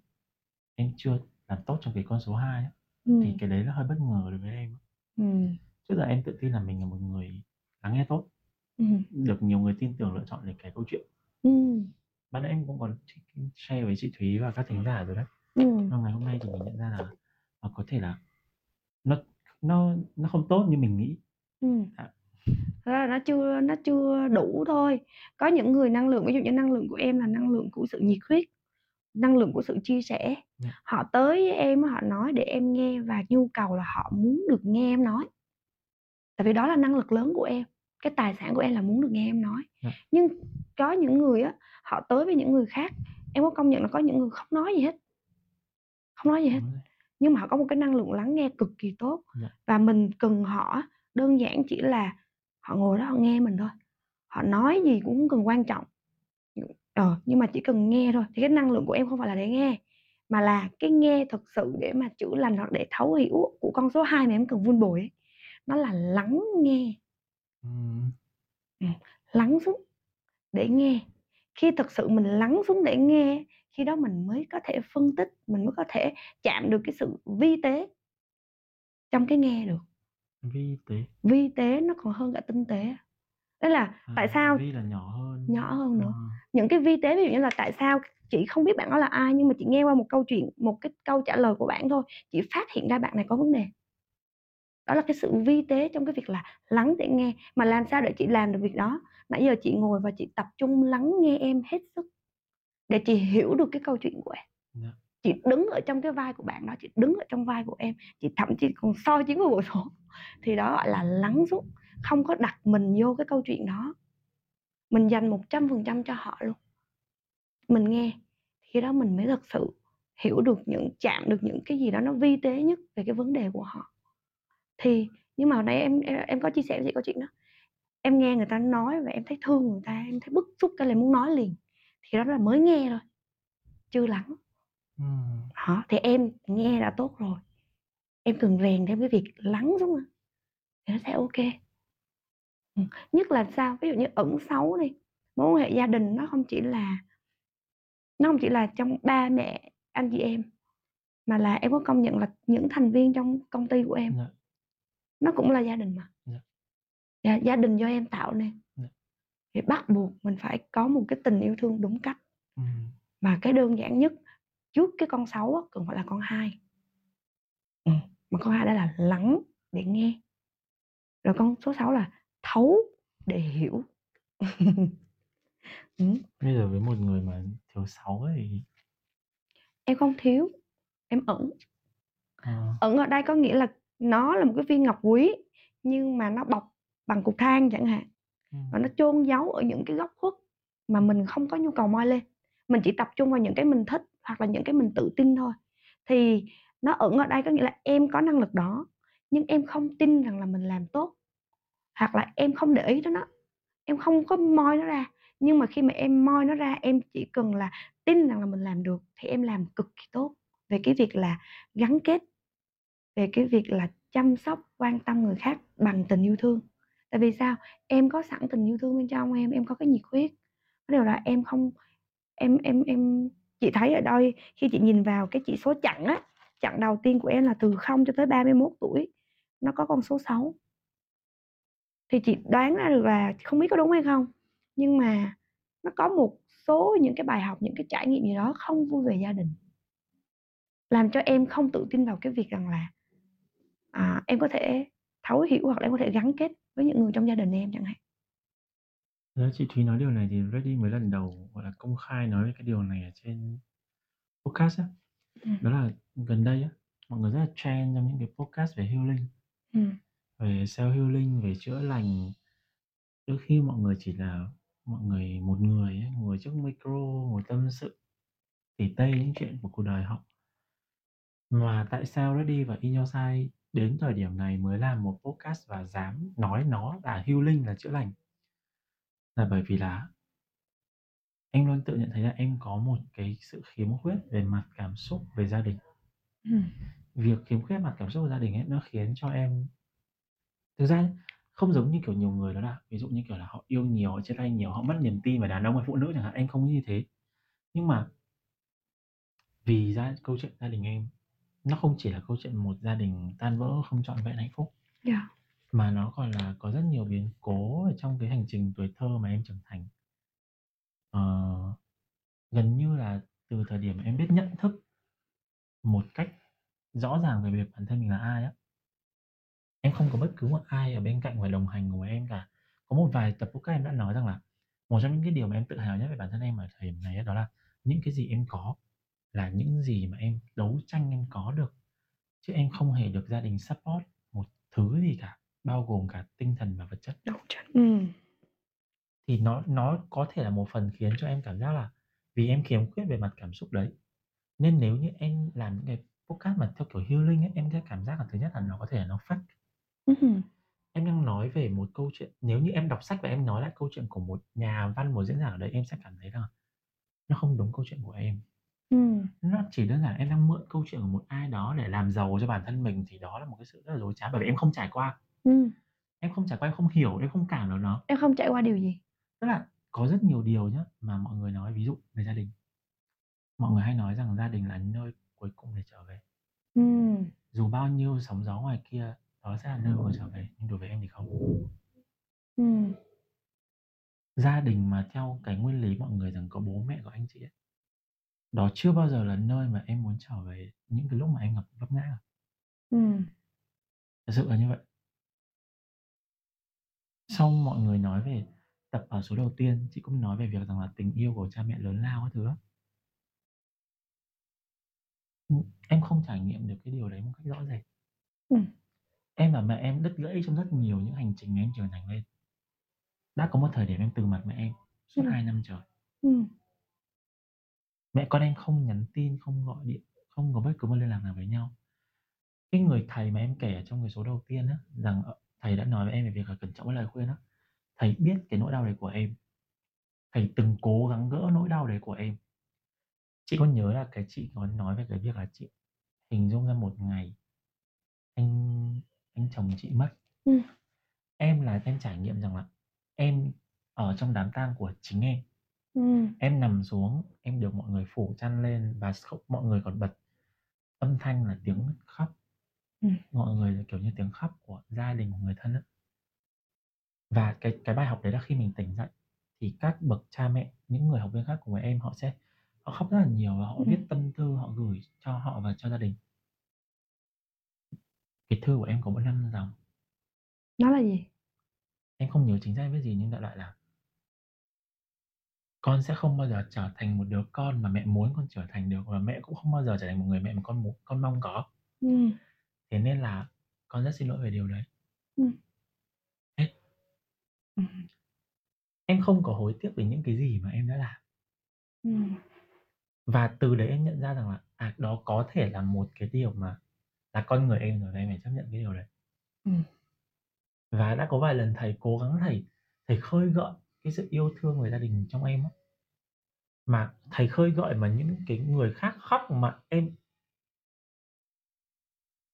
em chưa làm tốt trong cái con số 2 á, thì Ừm. cái đấy nó hơi bất ngờ đối với em á. Ừm. Trước giờ em tự tin là mình là một người lắng nghe tốt, Ừm. được nhiều người tin tưởng lựa chọn để kể câu chuyện. Ừm. Ban nãy em cũng có ch share với chị Thúy và các thính giả rồi đấy. Ừm. Ngày hôm nay thì mình nhận ra là, ờ, có thể là nó nó nó không tốt như mình nghĩ. Ừm. Thật ra là nó chưa nó chưa đủ thôi. Có những người năng lượng ví dụ như năng lượng của em là năng lượng của sự nhiệt huyết, năng lượng của sự chia sẻ Dạ. họ tới với em họ nói để em nghe và nhu cầu là họ muốn được nghe em nói tại vì đó là năng lực lớn của em cái tài sản của em là muốn được nghe em nói Dạ. nhưng có những người á họ tới với những người khác em có công nhận là có những người không nói gì hết không nói gì hết. Nhưng mà họ có một cái năng lượng lắng nghe cực kỳ tốt. Dạ. và mình cần họ đơn giản chỉ là họ ngồi đó họ nghe mình thôi. Họ nói gì cũng không cần quan trọng. Ờ, nhưng mà chỉ cần nghe thôi. Thì cái năng lượng của em không phải là để nghe mà là cái nghe thực sự để mà chữa lành hoặc để thấu hiểu của con số 2 mà em cần vun bồi ấy. nó là lắng nghe. Ừm. lắng xuống để nghe. Khi thực sự mình lắng xuống để nghe khi đó mình mới có thể phân tích mình mới có thể chạm được cái sự vi tế trong cái nghe được Vi tế. vi tế nó còn hơn cả tinh tế đó là tại À, sao Vi là nhỏ hơn. Nhỏ hơn nữa. Ờ. những cái vi tế ví dụ như là tại sao chị không biết bạn đó là ai nhưng mà chị nghe qua một câu chuyện một cái câu trả lời của bạn thôi chị phát hiện ra bạn này có vấn đề đó là cái sự vi tế trong cái việc là lắng để nghe mà làm sao để chị làm được việc đó nãy giờ chị ngồi và chị tập trung lắng nghe em hết sức để chị hiểu được cái câu chuyện của em. Dạ. chị đứng ở trong cái vai của bạn đó chị đứng ở trong vai của em chị thậm chí còn soi chiến vào bộ số thì đó gọi là lắng xuống không có đặt mình vô cái câu chuyện đó. Mình dành một trăm phần trăm cho họ luôn. Mình nghe khi đó mình mới thực sự hiểu được những chạm được những cái gì đó nó vi tế nhất về cái vấn đề của họ. Thì nhưng mà hồi nãy em em, em có chia sẻ với chị câu chuyện đó. Em nghe người ta nói và em thấy thương người ta em thấy bức xúc cái là muốn nói liền thì đó là mới nghe thôi chưa lắng Ừm. đó thì em nghe đã tốt rồi em cần rèn thêm cái việc lắng xuống nữa thì nó sẽ ok ừ. nhất là sao ví dụ như ẩn xấu đi mối quan hệ gia đình nó không chỉ là nó không chỉ là trong ba mẹ anh chị em mà là em có công nhận là những thành viên trong công ty của em Dạ. nó cũng là gia đình mà Dạ. Dạ, gia đình do em tạo nên. Thì bắt buộc mình phải có một cái tình yêu thương đúng cách. Ừm. mà cái đơn giản nhất trước cái con sáu á, cần phải là con hai. Ừ. mà con hai đó là lắng để nghe. Rồi con số 6 là thấu để hiểu. Ừ. Bây giờ với một người mà thiếu sáu thì em không thiếu em ẩn. Ờ, ẩn ở đây có nghĩa là nó là một cái viên ngọc quý nhưng mà nó bọc bằng cục than chẳng hạn và nó chôn giấu ở những cái góc khuất mà mình không có nhu cầu moi lên. Mình chỉ tập trung vào những cái mình thích hoặc là những cái mình tự tin thôi. Thì nó ẩn ở đây có nghĩa là em có năng lực đó nhưng em không tin rằng là mình làm tốt hoặc là em không để ý đến nó. Em không có moi nó ra nhưng mà khi mà em moi nó ra em chỉ cần là tin rằng là mình làm được thì em làm cực kỳ tốt. Về cái việc là gắn kết về cái việc là chăm sóc quan tâm người khác bằng tình yêu thương tại vì sao? Em có sẵn tình yêu thương bên trong em em có cái nhiệt huyết. Cái điều là em không em em em chị thấy ở đây khi chị nhìn vào cái chỉ số chặn á chặn đầu tiên của em là từ 0 cho tới 31 tuổi nó có con số 6 thì chị đoán ra được là không biết có đúng hay không nhưng mà nó có một số những cái bài học những cái trải nghiệm gì đó không vui về gia đình. Làm cho em không tự tin vào cái việc rằng là à, em có thể thấu hiểu hoặc là em có thể gắn kết với những người trong gia đình em chẳng hạn Đấy, chị Thúy nói điều này thì Reddy mới lần đầu gọi là công khai nói về cái điều này ở trên podcast á. Ừ. Đó là gần đây á, mọi người rất là trend trong những cái podcast về healing, ừ. về self healing, về chữa lành. Đôi khi mọi người chỉ là mọi người một người ấy, ngồi trước micro ngồi tâm sự tỉ tê những chuyện của cuộc đời họ. Mà tại sao Reddy và In Your Sight đến thời điểm này mới làm một podcast và dám nói nó là healing là chữa lành? Là bởi vì là em luôn tự nhận thấy là em có một cái sự khiếm khuyết về mặt cảm xúc về gia đình. Ừ. Việc khiếm khuyết mặt cảm xúc của gia đình ấy nó khiến cho em thực ra không giống như kiểu nhiều người đó là ví dụ như kiểu là họ yêu nhiều, họ chia tay nhiều, họ mất niềm tin vào đàn ông hay phụ nữ chẳng hạn, em không như thế. Nhưng mà vì gia câu chuyện gia đình em nó không chỉ là câu chuyện một gia đình tan vỡ không trọn vẹn hạnh phúc Dạ. mà nó còn là có rất nhiều biến cố ở trong cái hành trình tuổi thơ mà em trưởng thành. Ờ, gần như là từ thời điểm em biết nhận thức một cách rõ ràng về việc bản thân mình là ai á. Em không có bất cứ một ai ở bên cạnh và đồng hành cùng với em cả. Có một vài tập podcast em đã nói rằng là một trong những cái điều mà em tự hào nhất về bản thân em ở thời điểm này á, đó là những cái gì em có là những gì mà em đấu tranh em có được chứ em không hề được gia đình support một thứ gì cả bao gồm cả tinh thần và vật chất Đúng. Ừm. thì nó nó có thể là một phần khiến cho em cảm giác là vì em khiếm khuyết về mặt cảm xúc đấy nên nếu như em làm những cái podcast mà theo kiểu healing ấy, em sẽ cảm giác là thứ nhất là nó có thể là nó fake Ừm. em đang nói về một câu chuyện nếu như em đọc sách và em nói lại câu chuyện của một nhà văn một diễn giả ở đấy em sẽ cảm thấy rằng nó không đúng câu chuyện của em Ừm. nó chỉ đơn giản em đang mượn câu chuyện của một ai đó để làm giàu cho bản thân mình thì đó là một cái sự rất là dối trá bởi vì em không trải qua Ừm. em không trải qua em không hiểu em không cảm được nó Em không trải qua điều gì? tức là có rất nhiều điều nhá mà mọi người nói ví dụ về gia đình mọi người hay nói rằng gia đình là nơi cuối cùng để trở về Ừm. dù bao nhiêu sóng gió ngoài kia đó sẽ là nơi vừa trở về nhưng đối với em thì không Ừm. gia đình mà theo cái nguyên lý mọi người rằng có bố mẹ của anh chị ấy đó chưa bao giờ là nơi mà em muốn trở về những cái lúc mà em gặp vấp ngã Ừm. thật sự là như vậy sau mọi người nói về tập ở số đầu tiên chị cũng nói về việc rằng là tình yêu của cha mẹ lớn lao các thứ em không trải nghiệm được cái điều đấy một cách rõ rệt. Ừm. Em và mẹ em đứt gãy trong rất nhiều những hành trình em trưởng thành lên. Đã có một thời điểm em từ mặt mẹ em suốt Ừm. 2 năm trời. Ừm. Mẹ con em không nhắn tin, không gọi điện, không có bất cứ một liên lạc nào với nhau. Cái người thầy mà em kể ở trong cái số đầu tiên á, rằng, ờ, thầy đã nói với em về việc là cẩn trọng với lời khuyên á. Thầy biết cái nỗi đau đấy của em. Thầy từng cố gắng gỡ nỗi đau đấy của em. Chị có nhớ là cái chị có nói về cái việc là chị hình dung ra một ngày anh anh chồng chị mất. Ừm. Em là em trải nghiệm rằng là em ở trong đám tang của chính em. Ừm. Em nằm xuống, em được mọi người phủ chăn lên và mọi người còn bật âm thanh là tiếng khóc. Ừm. Mọi người là, kiểu như, tiếng khóc của gia đình, của người thân á. Và cái cái bài học đấy là khi mình tỉnh dậy thì các bậc cha mẹ, những người học viên khác với em họ sẽ họ khóc rất là nhiều và họ Ừm. viết tâm thư họ gửi cho họ và cho gia đình. Cái thư của em có mỗi 5 dòng. Nó là gì? Em không nhớ chính xác viết gì nhưng đại loại là "Con sẽ không bao giờ trở thành một đứa con mà mẹ muốn con trở thành được và mẹ cũng không bao giờ trở thành một người mẹ mà con muốn con mong có. Ừm. Thế nên là con rất xin lỗi về điều đấy." Ừm. Hết. Ừm. Em không có hối tiếc về những cái gì mà em đã làm. Ừm. Và từ đấy em nhận ra rằng là, à, đó có thể là một cái điều mà là con người em rồi và em phải chấp nhận cái điều đấy. Ừm. Và đã có vài lần thầy cố gắng thầy thầy khơi gợi cái sự yêu thương về gia đình trong em á. Mà thầy khơi gợi mà những cái người khác khóc mà em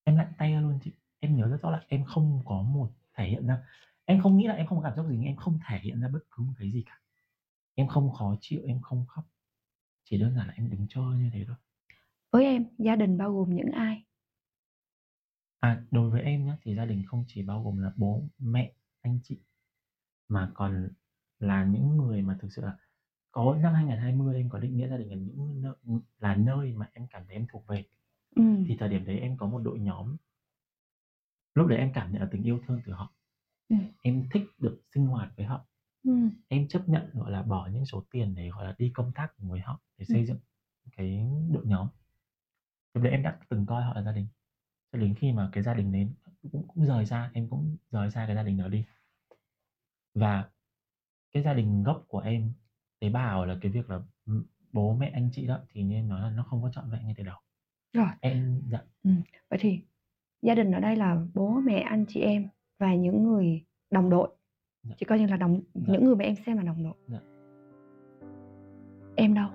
Em lạnh tay luôn chị. Em nhớ rất rõ là em không có một thể hiện ra em không nghĩ là em không có cảm xúc gì nhưng em không thể hiện ra bất cứ một cái gì cả. Em không khó chịu, em không khóc. Chỉ đơn giản là em đứng trơ như thế thôi. Với em, gia đình bao gồm những ai? À, đối với em nhá, thì gia đình không chỉ bao gồm là bố, mẹ, anh chị, mà còn là những người mà thực sự là có năm 2020 em có định nghĩa gia đình là những nơi là nơi mà em cảm thấy em thuộc về. Ừm. Thì thời điểm đấy em có một đội nhóm. Lúc đấy em cảm nhận được tình yêu thương từ họ. Ừm. Em thích được sinh hoạt với họ. Ừm. Em chấp nhận, gọi là, bỏ những số tiền để, gọi là, đi công tác cùng với họ để xây dựng cái đội nhóm. Lúc đấy em đã từng coi họ là gia đình. Cho đến khi mà cái gia đình đấy cũng cũng rời xa, em cũng rời xa cái gia đình đó đi. Và cái gia đình gốc của em, tế bào là cái việc là, ừm, bố mẹ, anh chị đó, thì em nói là nó không có trọn vẹn ngay từ đầu. Rồi. Em dạ. Ừm, vậy thì gia đình ở đây là bố mẹ, anh chị em và những người đồng đội. Dạ. Chỉ coi như là đồng Dạ. những người mà em xem là đồng đội. Dạ. Em đâu?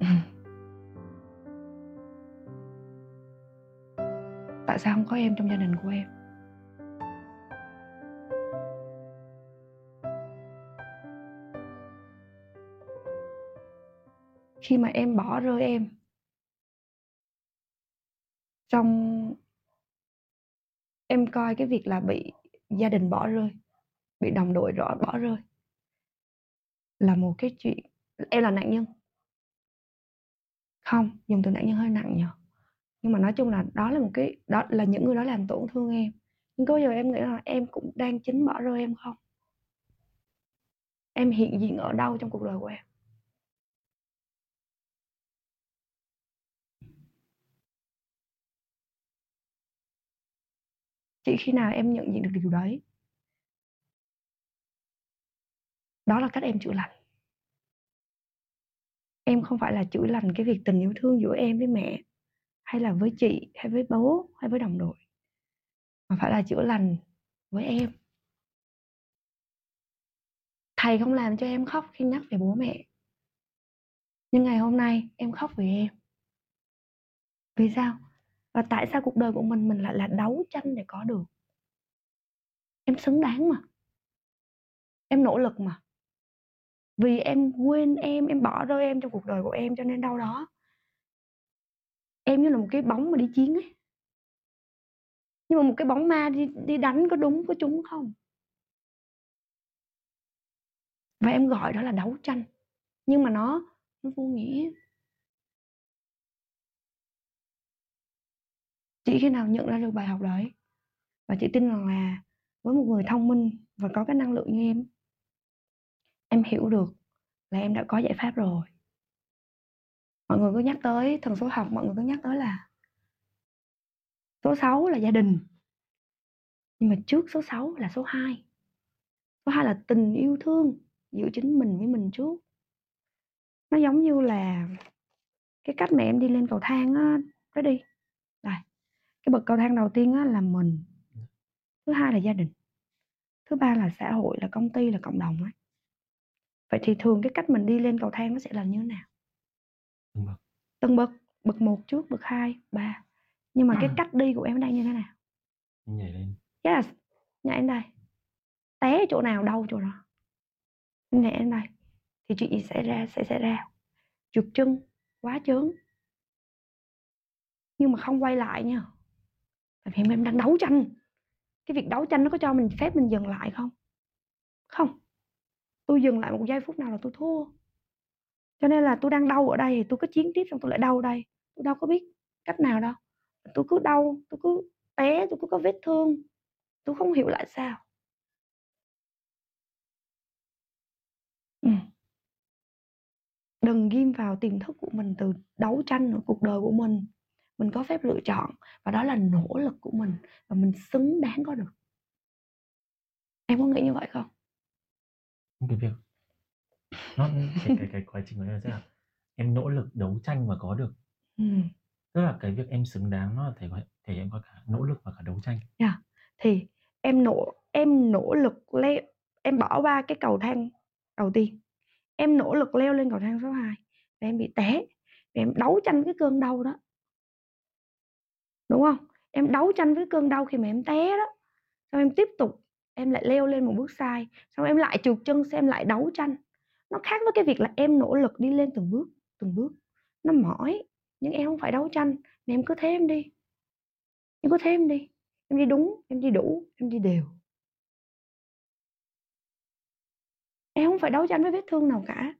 Tại sao hông có em trong gia đình của em? Khi mà em bỏ rơi em trong em coi cái việc là bị gia đình bỏ rơi, bị đồng đội rõ bỏ rơi là một cái chuyện em là nạn nhân. Không, dùng từ nạn nhân hơi nặng nhở Nhưng mà nói chung là đó là một cái đó là những người đó làm tổn thương em. Nhưng có bao giờ em nghĩ là em cũng đang chính bỏ rơi em không? em hiện diện ở đâu trong cuộc đời của em chỉ khi nào em nhận diện được điều đấy. Đó là cách em chữa lành. Em không phải là chữa lành cái việc tình yêu thương giữa em với mẹ, hay là với chị, hay với bố, hay với đồng đội, mà phải là chữa lành với em. Thầy không làm cho em khóc khi nhắc về bố mẹ. Nhưng ngày hôm nay em khóc vì em. Vì sao? Và tại sao cuộc đời của mình mình lại là đấu tranh để có được? Em xứng đáng mà. Em nỗ lực mà. Vì em quên em em bỏ rơi em trong cuộc đời của em cho nên đâu đó. Em như là một cái bóng mà đi chiến ấy. Nhưng mà một cái bóng ma đi đi đánh có đúng có trúng không? Và em gọi đó là đấu tranh. Nhưng mà nó nó vô nghĩa. Chỉ khi nào nhận ra được bài học đấy. Và chị tin rằng là với một người thông minh và có cái năng lượng như em em hiểu được là em đã có giải pháp rồi. Mọi người cứ nhắc tới thần số học, mọi người cứ nhắc tới là số 6 là gia đình. Nhưng mà trước số 6 là số 2 số 2 là tình yêu thương giữa chính mình với mình trước. Nó giống như là cái cách mà em đi lên cầu thang á đó đi đây cái bậc cầu thang đầu tiên á là mình. Thứ hai là gia đình. Thứ ba là xã hội là công ty là cộng đồng ấy vậy thì thường cái cách mình đi lên cầu thang nó sẽ là như thế nào? Từng bậc từng bậc bậc một trước bậc hai ba. Nhưng mà cái cách đi của em đây như thế nào? Nhảy lên. Yes nhảy lên đây. Té chỗ nào đau chỗ đó. Nhảy lên đây. Thì chuyện gì xảy ra sẽ xảy ra. Trượt chân quá chớn nhưng mà không quay lại nha tại vì em đang đấu tranh. Cái việc đấu tranh nó có cho mình phép mình dừng lại không? Không. Tôi dừng lại một giây phút nào là tôi thua. Cho nên là tôi đang đau ở đây thì tôi cứ chiến tiếp xong tôi lại đau đây. Tôi đâu có biết cách nào đâu. Tôi cứ đau, tôi cứ té, tôi cứ có vết thương. Tôi không hiểu lại sao. Ừ. đừng ghim vào tiềm thức của mình từ đấu tranh ở cuộc đời của mình mình có phép lựa chọn và đó là nỗ lực của mình và mình xứng đáng có được. Em có nghĩ như vậy không? Cái việc nó cái cái cái quá trình ấy là em nỗ lực đấu tranh và có được. Ừ. tức là cái việc em xứng đáng nó là thể thể hiện qua cả nỗ lực và cả đấu tranh. Yeah. thì em nỗ em nỗ lực leo em bỏ qua cái cầu thang đầu tiên. Em nỗ lực leo lên cầu thang số 2 và em bị té và em đấu tranh cái cơn đau đó đúng không? Em đấu tranh với cơn đau khi mà em té đó. Xong em tiếp tục, em lại leo lên một bước sai, xong em lại trượt chân xem lại đấu tranh. Nó khác với cái việc là em nỗ lực đi lên từng bước từng bước. Nó mỏi, nhưng em không phải đấu tranh, mà em cứ thế em đi. Em cứ thế em đi. Em đi đúng, em đi đủ, em đi đều. Em không phải đấu tranh với vết thương nào cả.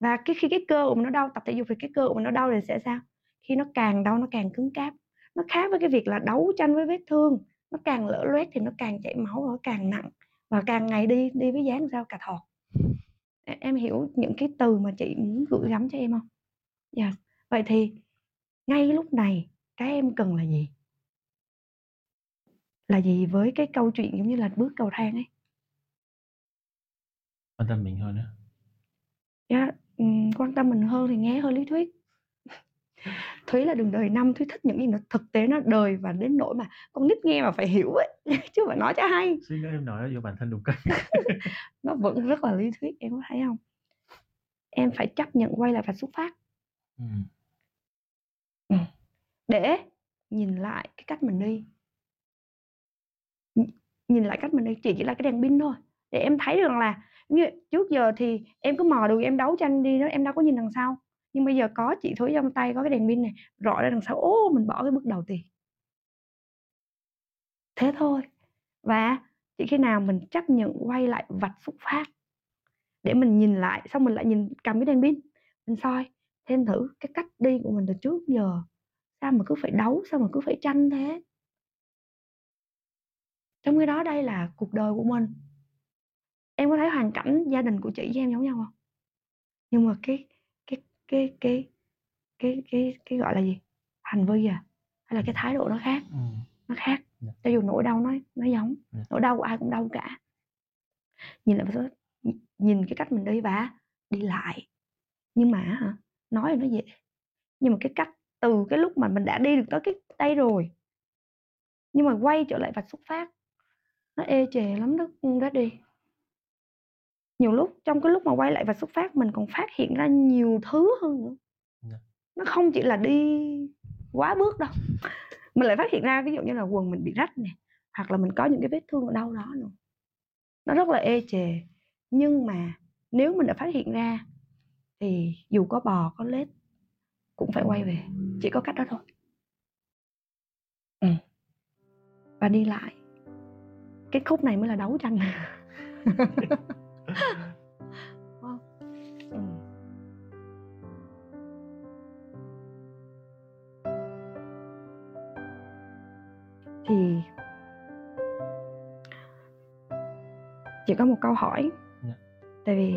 Và cái khi cái cơ của mình nó đau, tập thể dục thì cái cơ của mình nó đau thì sẽ sao? Khi nó càng đau, nó càng cứng cáp nó khác với cái việc là đấu tranh với vết thương. Nó càng lỡ loét thì nó càng chảy máu và càng nặng và càng ngày đi đi với dáng sao cà thọt. Em hiểu những cái từ mà chị muốn gửi gắm cho em không? Dạ. Vậy thì ngay lúc này cái em cần là gì? Là gì với cái câu chuyện giống như là bước cầu thang ấy? Quan tâm mình hơn á. Dạ quan tâm mình hơn thì nghe hơi lý thuyết Thúy là đường đời năm Thúy thích những gì nó thực tế nó đời và đến nỗi mà con nít nghe mà phải hiểu ấy. Chứ phải nói cho hay. Suy nghĩ em nói yêu bản thân đúng cách nó vẫn rất là lý thuyết em có thấy không? Em phải chấp nhận quay lại và xuất phát. Ừ. Ừ. để nhìn lại cái cách mình đi. Nhìn lại cách mình đi chỉ chỉ là cái đèn pin thôi. Để em thấy rằng là như trước giờ thì em cứ mò đường em đấu tranh đi đó em đâu có nhìn đằng sau nhưng bây giờ có chị Thúy trong tay, có cái đèn pin này, rõ ra đằng sau ô mình bỏ cái bước đầu tiên thế thôi. Và chỉ khi nào mình chấp nhận quay lại vạch xuất phát, để mình nhìn lại, xong mình lại nhìn, cầm cái đèn pin, mình soi thêm thử cái cách đi của mình từ trước giờ. Sao mà cứ phải đấu, sao mà cứ phải tranh thế? Trong khi đó đây là cuộc đời của mình. Em có thấy hoàn cảnh gia đình của chị với em giống nhau không? Nhưng mà cái cái cái cái cái cái gọi là gì? Hành vi à? Hay là cái thái độ nó khác? Ừ. nó khác. Dạ. cho dù nỗi đau nó nó giống. Dạ. nỗi đau của ai cũng đau cả. Nhìn lại số nhìn cái cách mình đi và đi lại. Nhưng mà hả? Nói là nó dễ. Nhưng mà cái cách từ cái lúc mà mình đã đi được tới cái đây rồi nhưng mà quay trở lại vạch xuất phát nó ê chề lắm đó đó đi nhiều lúc trong cái lúc mà quay lại vạch xuất phát mình còn phát hiện ra nhiều thứ hơn nữa. Dạ. nó không chỉ là đi quá bước đâu. Mình lại phát hiện ra ví dụ như là quần mình bị rách nè hoặc là mình có những cái vết thương ở đâu đó nữa. Nó rất là ê chề. Nhưng mà nếu mình đã phát hiện ra thì dù có bò có lết cũng phải quay về. Chỉ có cách đó thôi. Ừ. và đi lại. Cái khúc này mới là đấu tranh. thì chỉ có một câu hỏi Dạ. tại vì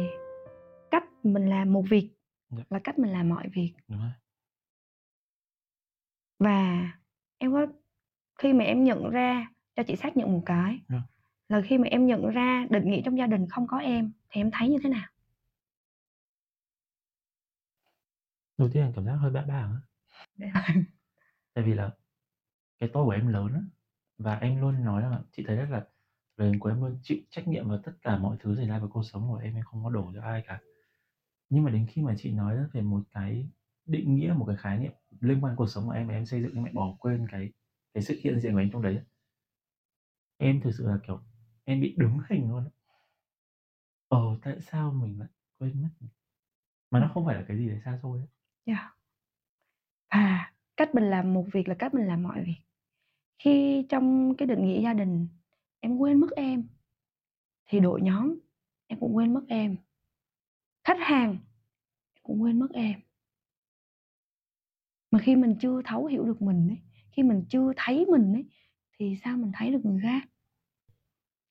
cách mình làm một việc Dạ. là cách mình làm mọi việc đúng rồi và em có khi mà em nhận ra cho chị xác nhận một cái Dạ. Là khi mà em nhận ra định nghĩa trong gia đình không có em thì em thấy như thế nào? Đầu tiên là cảm giác hơi bã bàng á tại vì là cái tôi của em lớn á và em luôn nói là chị thấy rất là lời của em luôn chịu trách nhiệm vào tất cả mọi thứ xảy ra với cuộc sống của em em không có đổ cho ai cả. Nhưng mà đến khi mà chị nói về một cái định nghĩa một cái khái niệm liên quan cuộc sống của em và em xây dựng nhưng lại bỏ quên cái cái sự hiện diện của em trong đấy em thực sự là kiểu em bị đứng hình luôn ờ tại sao mình lại quên mất mà nó không phải là cái gì đấy xa xôi ấy. Dạ. Và cách mình làm một việc là cách mình làm mọi việc. Khi trong cái định nghĩa gia đình em quên mất em thì đội nhóm em cũng quên mất em. Khách hàng em cũng quên mất em. Mà khi mình chưa thấu hiểu được mình ấy, khi mình chưa thấy mình ấy thì sao mình thấy được người khác?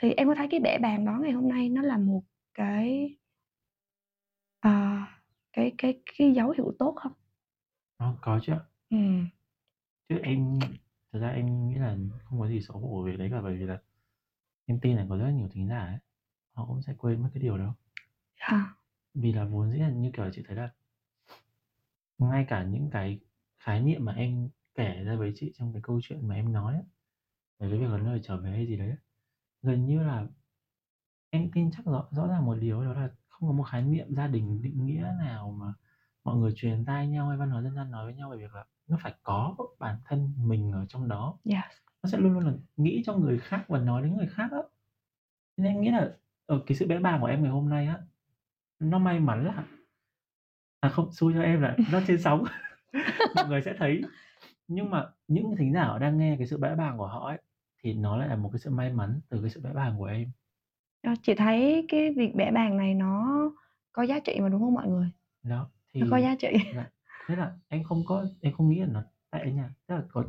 Thì em có thấy cái bẻ bàn đó ngày hôm nay nó là một cái à, cái cái cái dấu hiệu tốt không? nó có chứ ạ Ừ. chứ em thật ra em nghĩ là không có gì xấu hổ về đấy cả bởi vì là em tin là có rất nhiều thính giả ấy họ cũng sẽ quên mất cái điều đó Dạ. vì là vốn dĩ là như kiểu chị thấy là ngay cả những cái khái niệm mà em kể ra với chị trong cái câu chuyện mà em nói ấy, về cái việc là nơi trở về hay gì đấy ấy, gần như là em tin chắc rõ rõ ràng một điều đó là không có một khái niệm gia đình định nghĩa nào mà mọi người truyền tai nhau hay văn hóa dân gian nói với nhau về việc là nó phải có bản thân mình ở trong đó. Yes. nó sẽ luôn luôn là nghĩ cho người khác và nói đến người khác á. Nên em nghĩ là ở cái sự bẽ bàng của em ngày hôm nay á nó may mắn là à không xui cho em là nó trên sóng. Mọi người sẽ thấy. Nhưng mà những thính giả họ đang nghe cái sự bẽ bàng của họ ấy thì nó lại là một cái sự may mắn từ cái sự bẽ bàng của em Ờ, Chị thấy cái việc bẻ bàn này nó có giá trị mà đúng không mọi người? đó thì Nó có giá trị. thế là em không có em không nghĩ là nó tệ nha tức là có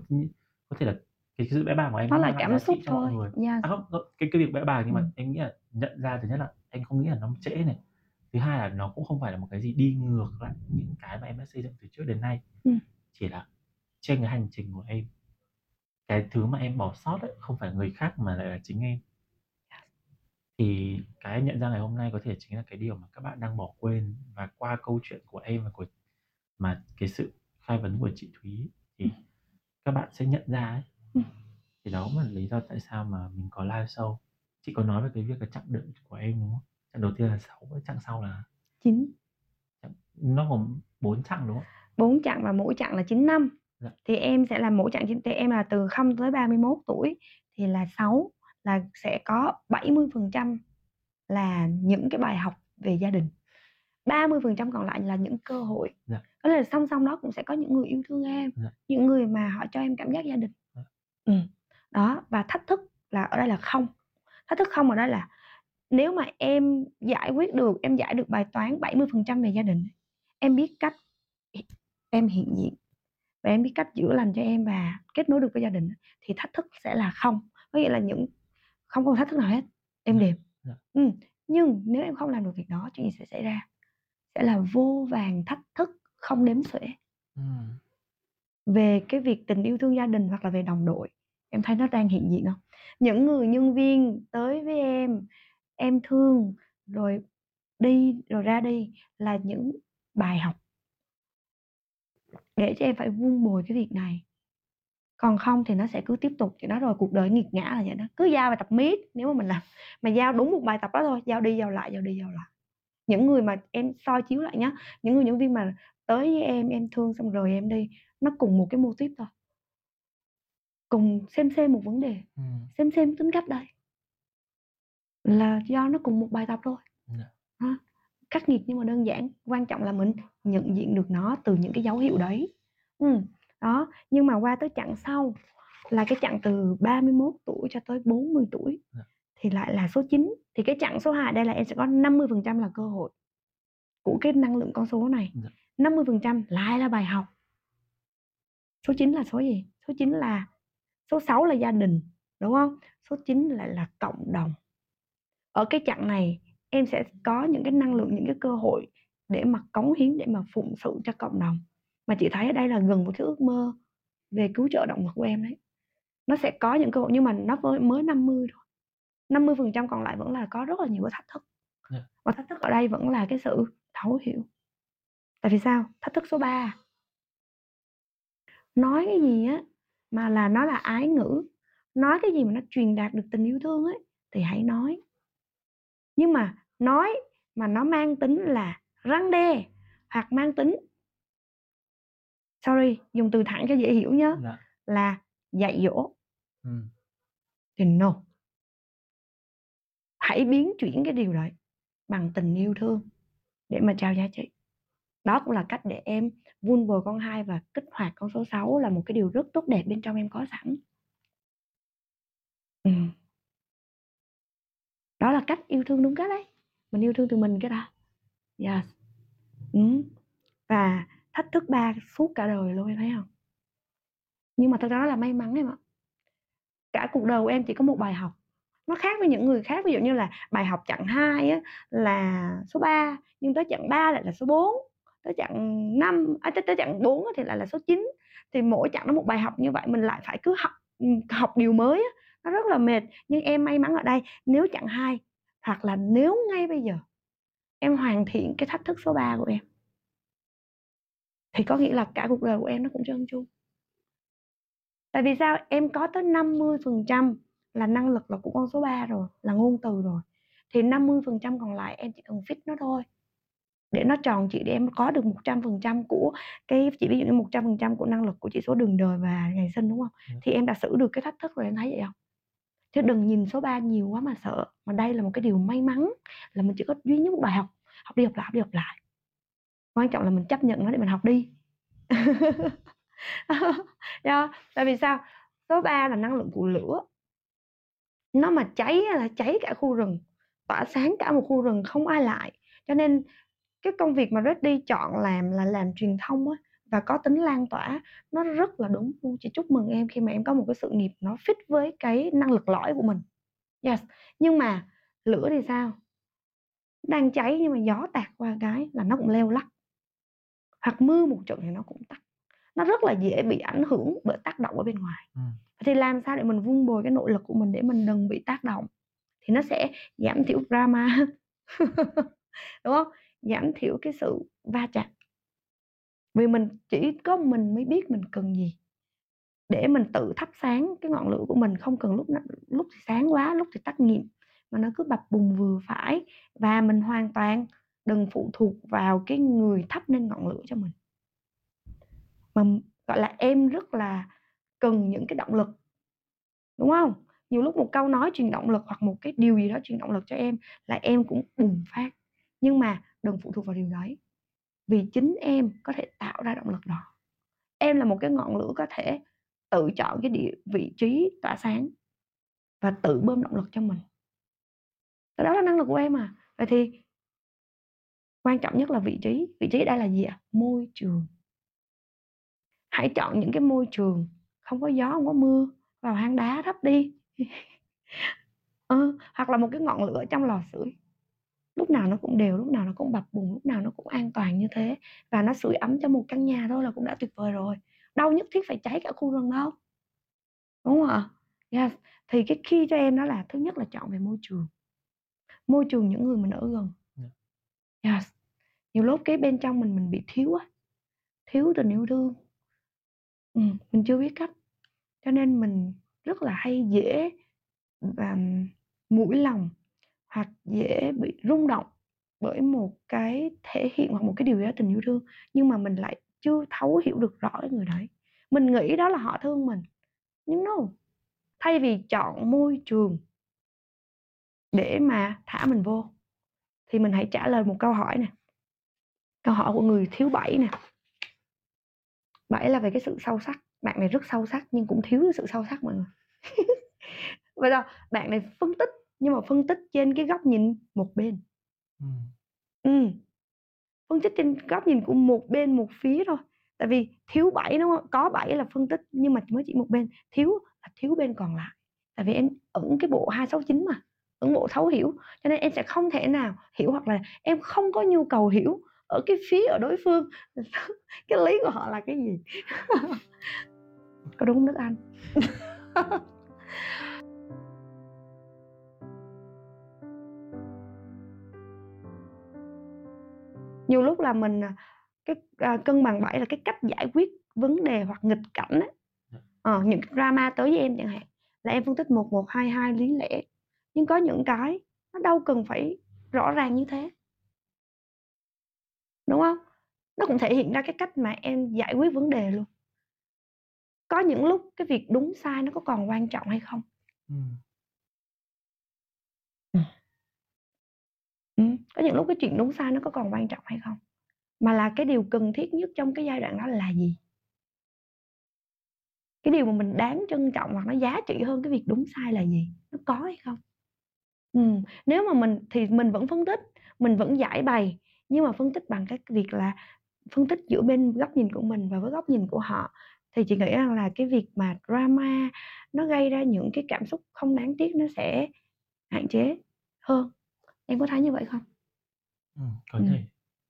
có thể là cái sự bẽ bàng của em Nó là cảm xúc trị cho mọi thôi. người Yes. à không cái cái việc bẽ bàng nhưng mà Ừ. em nghĩ là nhận ra thứ nhất là em không nghĩ là nó trễ này thứ hai là nó cũng không phải là một cái gì đi ngược lại những cái mà em đã xây dựng từ trước đến nay Ừ. chỉ là trên cái hành trình của em cái thứ mà em bỏ sót ấy, không phải người khác mà lại là chính em. Thì cái nhận ra ngày hôm nay có thể chính là cái điều mà các bạn đang bỏ quên và qua câu chuyện của em và của mà cái sự khai vấn của chị Thúy thì các bạn sẽ nhận ra ấy. Ừ. thì đó là lý do tại sao mà mình có live show. Chị có nói về cái việc là chặng đựng của em đúng không? Chặng đầu tiên là 6 chặng sau là Chín. nó gồm 4 chặng đúng không? Bốn chặng và mỗi chặng là 9 năm. Dạ. Thì em sẽ là mỗi chặng thì em là từ 0 tới 31 tuổi thì là 6 là sẽ có 70% là những cái bài học về gia đình. 30% còn lại là những cơ hội. Dạ. Có là song song đó cũng sẽ có những người yêu thương em, Dạ. những người mà họ cho em cảm giác gia đình. Dạ. Ừ. Đó và thách thức là ở đây là không. Thách thức không ở đây là nếu mà em giải quyết được, em giải được bài toán 70% về gia đình, em biết cách em hiện diện và em biết cách chữa lành cho em và kết nối được với gia đình thì thách thức sẽ là không. Có nghĩa là những không có thách thức nào hết em dạ. ừ. nhưng nếu em không làm được việc đó chuyện gì sẽ xảy ra? Sẽ là vô vàng thách thức không đếm xuể. Về cái việc tình yêu thương gia đình hoặc là về đồng đội em thấy nó đang hiện diện không? Những người nhân viên tới với em em thương rồi đi rồi ra đi là những bài học để cho em phải vun bồi cái việc này còn không thì nó sẽ cứ tiếp tục chuyện đó rồi cuộc đời nghiệt ngã là vậy đó cứ giao bài tập miết nếu mà mình làm mà giao đúng một bài tập đó thôi giao đi giao lại giao đi giao lại những người mà em soi chiếu lại nhá những người nhân viên mà tới với em em thương xong rồi em đi nó cùng một cái mô típ thôi cùng xem xem một vấn đề ừ. xem xem tính cách đây là do nó cùng một bài tập thôi yeah. Dạ. Khắc nghiệt nhưng mà đơn giản quan trọng là mình nhận diện được nó từ những cái dấu hiệu đấy ừ. đó nhưng mà qua tới chặng sau là cái chặng từ 31 tuổi cho tới 40 tuổi. Dạ. thì lại là số 9 thì cái chặng số 2 đây là em sẽ có 50% là cơ hội của cái năng lượng con số này yeah. Dạ. 50% lại là bài học số 9 là số gì số 9 là số 6 là gia đình đúng không số 9 lại là cộng đồng ở cái chặng này em sẽ có những cái năng lượng những cái cơ hội để mà cống hiến để mà phụng sự cho cộng đồng. Mà chị thấy ở đây là gần một cái ước mơ về cứu trợ động vật của em đấy. Nó sẽ có những cơ hội nhưng mà nó mới mới 50 thôi. 50 phần trăm còn lại vẫn là có rất là nhiều cái thách thức. Yeah. Dạ. và thách thức ở đây vẫn là cái sự thấu hiểu. Tại vì sao? Thách thức số 3 nói cái gì á mà là nó là ái ngữ nói cái gì mà nó truyền đạt được tình yêu thương ấy thì hãy nói. Nhưng mà nói mà nó mang tính là răng đe hoặc mang tính sorry dùng từ thẳng cho dễ hiểu nhé dạ. là dạy dỗ ừ. thì no hãy biến chuyển cái điều đấy bằng tình yêu thương để mà trao giá trị đó cũng là cách để em vun bồi con hai và kích hoạt con số 6 là một cái điều rất tốt đẹp bên trong em có sẵn ừ. đó là cách yêu thương đúng cách đấy mình yêu thương từ mình cái đó yes. Ừ. và thách thức ba suốt cả đời luôn em thấy không? Nhưng mà thật ra đó là may mắn em ạ. Cả cuộc đời của em chỉ có một bài học. Nó khác với những người khác ví dụ như là bài học chặng 2 á, là số 3 nhưng tới chặng 3 lại là số 4 tới chặng 5 à, tới, tới chặng 4 thì lại là số 9 thì mỗi chặng nó một bài học như vậy mình lại phải cứ học ừ, học điều mới á, nó rất là mệt nhưng em may mắn ở đây nếu chặng 2 hoặc là nếu ngay bây giờ em hoàn thiện cái thách thức số 3 của em thì có nghĩa là cả cuộc đời của em nó cũng trơn tru tại vì sao em có tới 50% là năng lực là của con số 3 rồi là ngôn từ rồi thì 50% còn lại em chỉ cần fit nó thôi để nó tròn chị để em có được 100% của cái chỉ ví dụ như 100% của năng lực của chỉ số đường đời và ngày sinh đúng không? Ừ. Thì em đã xử được cái thách thức rồi em thấy vậy không? Chứ đừng nhìn số 3 nhiều quá mà sợ. Mà đây là một cái điều may mắn là mình chỉ có duy nhất một bài học, học đi học lại, học đi học lại. Quan trọng là mình chấp nhận nó để mình học đi. yeah. Tại vì sao? Số 3 là năng lượng của lửa. Nó mà cháy là cháy cả khu rừng, tỏa sáng cả một khu rừng không ai lại. Cho nên cái công việc mà Reddy chọn làm là làm truyền thông á và có tính lan tỏa nó rất là đúng. Luôn chị chúc mừng em khi mà em có một cái sự nghiệp nó fit với cái năng lực lõi của mình. Yes. Nhưng mà lửa thì sao? Đang cháy nhưng mà gió tạt qua cái là nó cũng leo lắc. Hoặc mưa một trận thì nó cũng tắt. Nó rất là dễ bị ảnh hưởng bởi tác động ở bên ngoài. Ừ. thì làm sao để mình vun bồi cái nội lực của mình để mình đừng bị tác động? Thì nó sẽ giảm thiểu drama. Đúng không? Giảm thiểu cái sự va chạm vì mình chỉ có mình mới biết mình cần gì. Để mình tự thắp sáng cái ngọn lửa của mình, không cần lúc lúc thì sáng quá, lúc thì tắt nhiệm mà nó cứ bập bùng vừa phải. Và mình hoàn toàn đừng phụ thuộc vào cái người thắp lên ngọn lửa cho mình. Mà gọi là, em rất là cần những cái động lực, đúng không? Nhiều lúc một câu nói truyền động lực hoặc một cái điều gì đó truyền động lực cho em là em cũng bùng phát. Nhưng mà đừng phụ thuộc vào điều đấy vì chính em có thể tạo ra động lực đó. Em là một cái ngọn lửa có thể tự chọn cái địa vị trí tỏa sáng và tự bơm động lực cho mình. Đó là năng lực của em à vậy thì quan trọng nhất là vị trí. Vị trí đây là gì ạ? Môi trường. Hãy chọn những cái môi trường không có gió không có mưa vào hang đá thấp đi. Ừ, hoặc là một cái ngọn lửa trong lò sưởi lúc nào nó cũng đều lúc nào nó cũng bập bùng lúc nào nó cũng an toàn như thế và nó sưởi ấm cho một căn nhà thôi là cũng đã tuyệt vời rồi. Đâu nhất thiết phải cháy cả khu rừng đâu. Đúng không ạ? Yes. thì cái khi cho em đó là thứ nhất là chọn về môi trường. Môi trường những người mình ở gần yeah. yes. nhiều lúc cái bên trong mình mình bị thiếu á. Thiếu tình yêu thương. Ừ, mình chưa biết cách. Cho nên mình rất là hay dễ và mũi lòng hoặc dễ bị rung động bởi một cái thể hiện hoặc một cái điều gì đó tình yêu thương, nhưng mà mình lại chưa thấu hiểu được rõ cái người đấy. Mình nghĩ đó là họ thương mình, nhưng no. Thay vì chọn môi trường để mà thả mình vô, thì mình hãy trả lời một câu hỏi nè. Câu hỏi của người thiếu bảy nè. Bảy là về cái sự sâu sắc. Bạn này rất sâu sắc, nhưng cũng thiếu sự sâu sắc, mọi người. Bây giờ bạn này phân tích nhưng mà phân tích trên cái góc nhìn một bên. Ừ. ừ. phân tích trên góc nhìn của một bên một phía thôi. Tại vì thiếu bảy đúng không? Có bảy là phân tích nhưng mà mới chỉ một bên. Thiếu là thiếu bên còn lại. Tại vì em ẩn cái bộ 269 mà ẩn bộ thấu hiểu. Cho nên em sẽ không thể nào hiểu hoặc là em không có nhu cầu hiểu ở cái phía ở đối phương. Cái lý của họ là cái gì? Có đúng nước anh nhiều lúc là mình à, cái à, cân bằng bảy là cái cách giải quyết vấn đề hoặc nghịch cảnh ấy. Dạ. Ờ, những drama tới với em chẳng hạn là em phân tích một một hai hai lý lẽ nhưng có những cái nó đâu cần phải rõ ràng như thế đúng không nó cũng thể hiện ra cái cách mà em giải quyết vấn đề luôn có những lúc cái việc đúng sai nó có còn quan trọng hay không ừ. Ừ, có những lúc cái chuyện đúng sai nó có còn quan trọng hay không? Mà là cái điều cần thiết nhất trong cái giai đoạn đó là gì? Cái điều mà mình đáng trân trọng hoặc nó giá trị hơn cái việc đúng sai là gì? Nó có hay không? ừ. nếu mà mình thì mình vẫn phân tích, mình vẫn giải bày, nhưng mà phân tích bằng cái việc là phân tích giữa bên góc nhìn của mình và với góc nhìn của họ. Thì chị nghĩ rằng là cái việc mà drama nó gây ra những cái cảm xúc không đáng tiếc nó sẽ hạn chế hơn. Em có thấy như vậy không? Ừm, có Ừm. thể.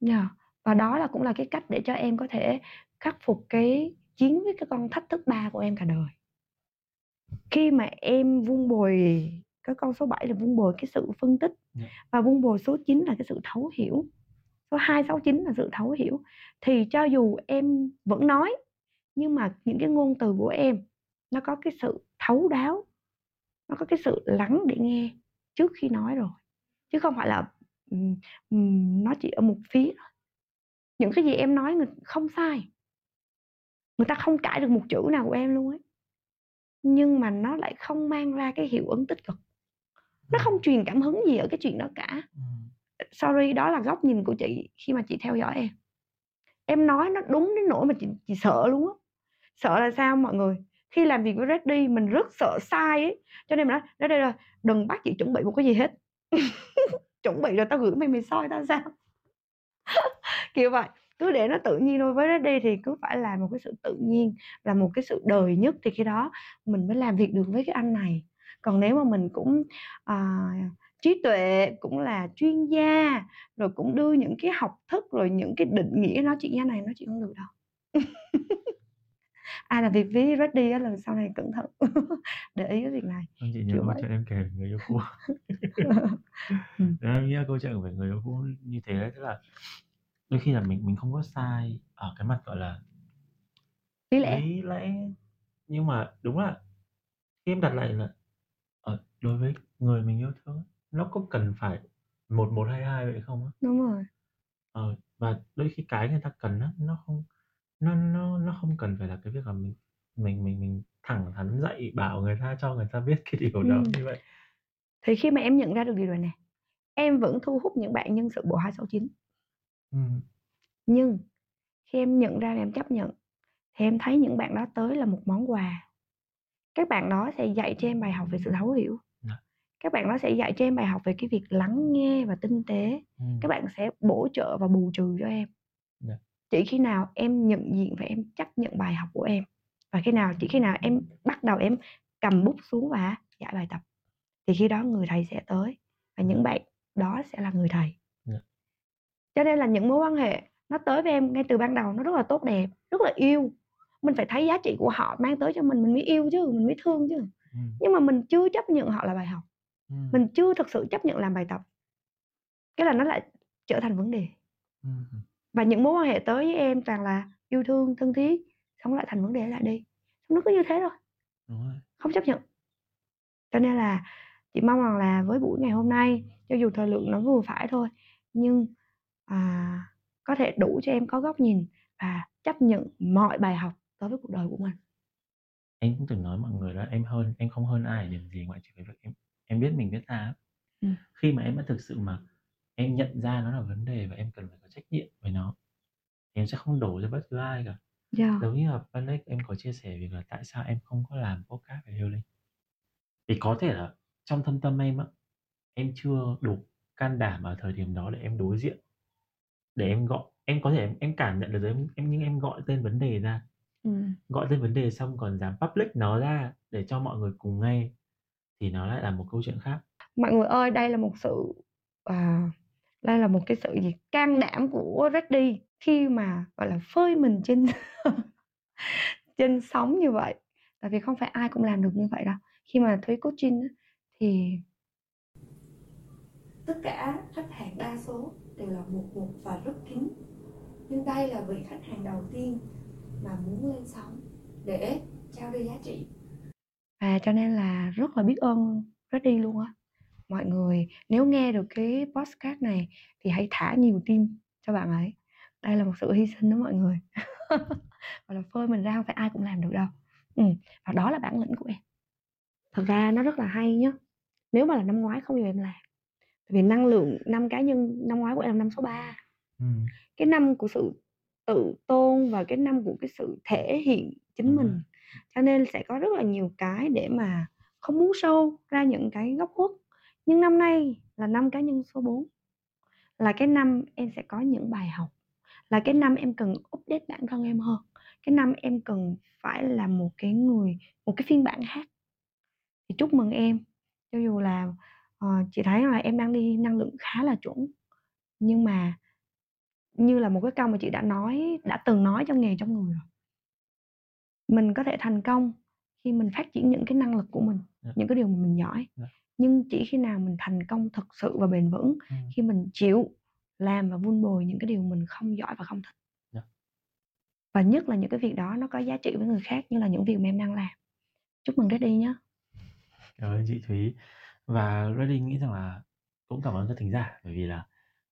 Yeah. Và đó là cũng là cái cách để cho em có thể khắc phục cái chiến với cái con thách thức ba của em cả đời. Khi mà em vun bồi cái con số 7 là vun bồi cái sự phân tích Yeah. và vun bồi số 9 là cái sự thấu hiểu. Số 269 là sự thấu hiểu. Thì cho dù em vẫn nói, nhưng mà những cái ngôn từ của em nó có cái sự thấu đáo, nó có cái sự lắng để nghe trước khi nói rồi chứ không phải là nó chỉ ở một phía những cái gì em nói người không sai. Người ta không cãi được một chữ nào của em luôn ấy. Nhưng mà nó lại không mang ra cái hiệu ứng tích cực. Nó không truyền cảm hứng gì ở cái chuyện đó cả. Sorry đó là góc nhìn của chị khi mà chị theo dõi em. Em nói nó đúng đến nỗi mà chị, chị sợ luôn á. Sợ là sao mọi người? Khi làm việc với Reddy mình rất sợ sai ấy. Cho nên mình nói đây là đừng bắt chị chuẩn bị một cái gì hết chuẩn bị rồi tao gửi mày mày soi tao sao? Kiểu vậy. Cứ để nó tự nhiên thôi với nó đi thì cứ phải là một cái sự tự nhiên là một cái sự đời nhất thì khi đó mình mới làm việc được với cái anh này. Còn nếu mà mình cũng uh, trí tuệ cũng là chuyên gia rồi cũng đưa những cái học thức rồi những cái định nghĩa nói chuyện gia này nó chuyện không được đâu. ai làm việc với Reddy á là sau này cẩn thận để ý cái việc này Vâng, chị nhớ câu chuyện em kể về người yêu cũ. Ừm. em nghĩ là câu chuyện về người yêu cũ như thế đấy, tức là đôi khi là mình mình không có sai ở cái mặt, gọi là Lý lẽ. lý lẽ, nhưng mà đúng là khi em đặt lại là, ở ờ, đối với người mình yêu thương nó có cần phải một một hai hai vậy không á? Đúng rồi. Ờ, và đôi khi cái người ta cần á, nó không nó nó nó không cần phải là cái việc là mình mình mình mình thẳng thắn dạy bảo người ta cho người ta biết cái điều đó như vậy. Thì khi mà em nhận ra được điều này nè, em vẫn thu hút những bạn nhân sự bộ 269. Ừm. Nhưng khi em nhận ra và em chấp nhận, thì em thấy những bạn đó tới là một món quà. Các bạn đó sẽ dạy cho em bài học về sự thấu hiểu. Dạ. Các bạn đó sẽ dạy cho em bài học về cái việc lắng nghe và tinh tế. Ừm. Các bạn sẽ bổ trợ và bù trừ cho em. Chỉ khi nào em nhận diện và em chấp nhận bài học của em và khi nào chỉ khi nào em bắt đầu em cầm bút xuống và giải bài tập thì khi đó người thầy sẽ tới và những bạn đó sẽ là người thầy Dạ. cho nên là những mối quan hệ nó tới với em ngay từ ban đầu nó rất là tốt đẹp rất là yêu mình phải thấy giá trị của họ mang tới cho mình mình mới yêu chứ mình mới thương chứ Ừm. nhưng mà mình chưa chấp nhận họ là bài học Ừm. mình chưa thực sự chấp nhận làm bài tập cái là nó lại trở thành vấn đề Ừm. Và những mối quan hệ tới với em toàn là yêu thương thân thiết xong lại thành vấn đề lại đi xong nó cứ như thế thôi Đúng rồi. không chấp nhận cho nên là chị mong rằng là với buổi ngày hôm nay cho dù thời lượng nó vừa phải thôi nhưng à, có thể đủ cho em có góc nhìn và chấp nhận mọi bài học tới với cuộc đời của mình Em cũng từng nói mọi người là em hơn em không hơn ai điểm gì ngoại trừ cái việc em em biết mình biết ta. Ừm. Khi mà em đã thực sự mà em nhận ra nó là vấn đề và em cần phải có trách nhiệm với nó, thì em sẽ không đổ cho bất cứ ai cả. yeah. Giống như là ban nãy em có chia sẻ việc là tại sao em không có làm podcast về healing. Thì có thể là trong thâm tâm em á, em chưa đủ can đảm ở thời điểm đó để em đối diện, để em gọi em có thể em em cảm nhận được rồi em em nhưng em gọi tên vấn đề ra, Ừm. gọi tên vấn đề xong còn dám public nó ra để cho mọi người cùng nghe, thì nó lại là một câu chuyện khác. mọi người ơi đây là một sự à, đây là một cái sự gì? Can đảm của Reddy khi mà gọi là phơi mình trên trên sóng như vậy. Tại vì không phải ai cũng làm được như vậy đâu. Khi mà Thúy coaching thì tất cả khách hàng đa số đều là một một và rất kín. Nhưng đây là vị khách hàng đầu tiên mà muốn lên sóng để trao đi giá trị. Và cho nên là rất là biết ơn Reddy luôn á mọi người nếu nghe được cái podcast này thì hãy thả nhiều tim cho bạn ấy. Đây là một sự hy sinh đó mọi người. Gọi là phơi mình ra không phải ai cũng làm được đâu. Ừ. và đó là bản lĩnh của em. Thật ra nó rất là hay nhá. Nếu mà là năm ngoái không bao giờ em làm. Vì năng lượng năm cá nhân năm ngoái của em là năm số 3 Ừm. cái năm của sự tự tôn và cái năm của cái sự thể hiện chính Đúng mình. Cho nên sẽ có rất là nhiều cái để mà không muốn sâu ra những cái góc khuất nhưng năm nay là năm cá nhân số 4 là cái năm em sẽ có những bài học. Là cái năm em cần update bản thân em hơn. Cái năm em cần phải là một cái người một cái phiên bản khác. Thì chúc mừng em. Cho dù là ờ, chị thấy là em đang đi năng lượng khá là chuẩn. Nhưng mà như là một cái câu mà chị đã nói đã từng nói trong nghề trong người rồi. Mình có thể thành công khi mình phát triển những cái năng lực của mình Dạ. những cái điều mà mình giỏi. Dạ. Nhưng chỉ khi nào mình thành công thực sự và bền vững Ừm. khi mình chịu làm và vun bồi những cái điều mình không giỏi và không thích Dạ. và nhất là những cái việc đó nó có giá trị với người khác như là những việc mà em đang làm chúc mừng Reddy nhé Cảm ơn chị Thúy. Và Reddy nghĩ rằng là cũng cảm ơn các thính giả bởi vì là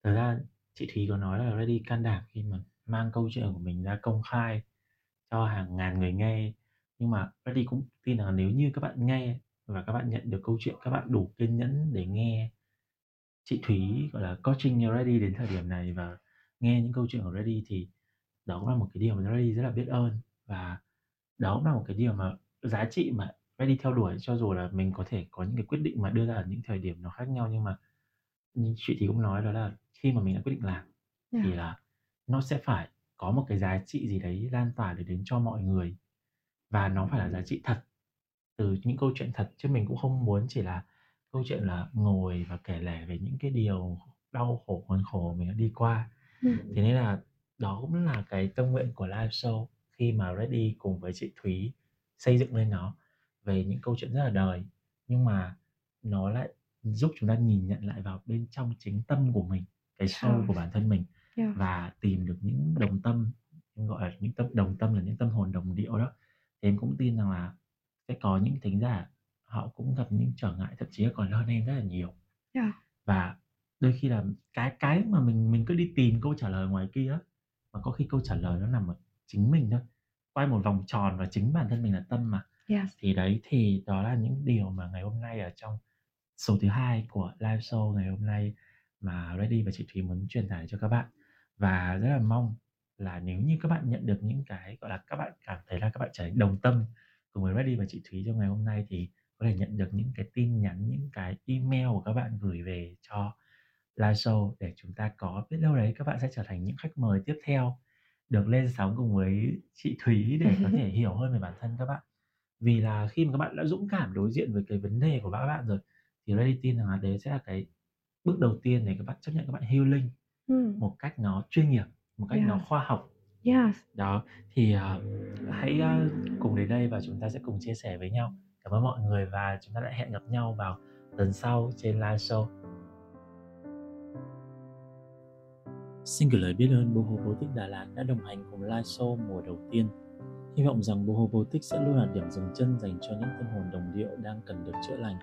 thật ra chị Thúy có nói là Reddy can đảm khi mà mang câu chuyện của mình ra công khai cho hàng ngàn người nghe. Nhưng mà Reddy cũng tin rằng là nếu như các bạn nghe và các bạn nhận được câu chuyện, các bạn đủ kiên nhẫn để nghe chị Thúy gọi là coaching Reddy đến thời điểm này và nghe những câu chuyện của Reddy thì đó cũng là một cái điều mà Reddy rất là biết ơn. Và đó cũng là một cái điều mà giá trị mà Reddy theo đuổi cho dù là mình có thể có những cái quyết định mà đưa ra ở những thời điểm nó khác nhau nhưng mà như chị thì cũng nói đó là khi mà mình đã quyết định làm thì Dạ. là nó sẽ phải có một cái giá trị gì đấy lan tỏa để đến cho mọi người. Và nó phải là giá trị thật từ những câu chuyện thật chứ mình cũng không muốn chỉ là câu chuyện là ngồi và kể lể về những cái điều đau khổ khốn khổ mình đã đi qua Ừ. thế nên là đó cũng là cái tâm nguyện của live show khi mà Reddy cùng với chị Thúy xây dựng lên nó về những câu chuyện rất là đời nhưng mà nó lại giúp chúng ta nhìn nhận lại vào bên trong chính tâm của mình cái sâu Trời. của bản thân mình Dạ. và tìm được những đồng tâm em gọi là những tâm đồng tâm là những tâm hồn đồng điệu đó thì em cũng tin rằng là sẽ có những thính giả họ cũng gặp những trở ngại thậm chí còn hơn em rất là nhiều Dạ. và đôi khi là cái cái mà mình mình cứ đi tìm câu trả lời ngoài kia mà có khi câu trả lời nó nằm ở chính mình thôi quay một vòng tròn và chính bản thân mình là tâm mà Yes. thì đấy thì đó là những điều mà ngày hôm nay ở trong số thứ hai của live show ngày hôm nay mà Reddy và chị Thúy muốn truyền tải cho các bạn và rất là mong là nếu như các bạn nhận được những cái gọi là các bạn cảm thấy là các bạn trở thành đồng tâm cùng với Reddy và chị Thúy trong ngày hôm nay thì có thể nhận được những cái tin nhắn những cái email của các bạn gửi về cho live show để chúng ta có biết đâu đấy các bạn sẽ trở thành những khách mời tiếp theo được lên sóng cùng với chị Thúy để có thể hiểu hơn về bản thân các bạn vì là khi mà các bạn đã dũng cảm đối diện với cái vấn đề của các bạn rồi thì Reddy tin rằng là đấy sẽ là cái bước đầu tiên để các bạn chấp nhận các bạn healing Ừm. một cách nó chuyên nghiệp một cách nó Yes. khoa học Yes. đó thì uh, hãy uh, cùng đến đây và chúng ta sẽ cùng chia sẻ với nhau cảm ơn mọi người và chúng ta lại hẹn gặp nhau vào lần sau trên live show Xin gửi lời biết ơn Boho Botic Đà Lạt đã đồng hành cùng live show mùa đầu tiên. Hy vọng rằng Boho Botic sẽ luôn là điểm dừng chân dành cho những tâm hồn đồng điệu đang cần được chữa lành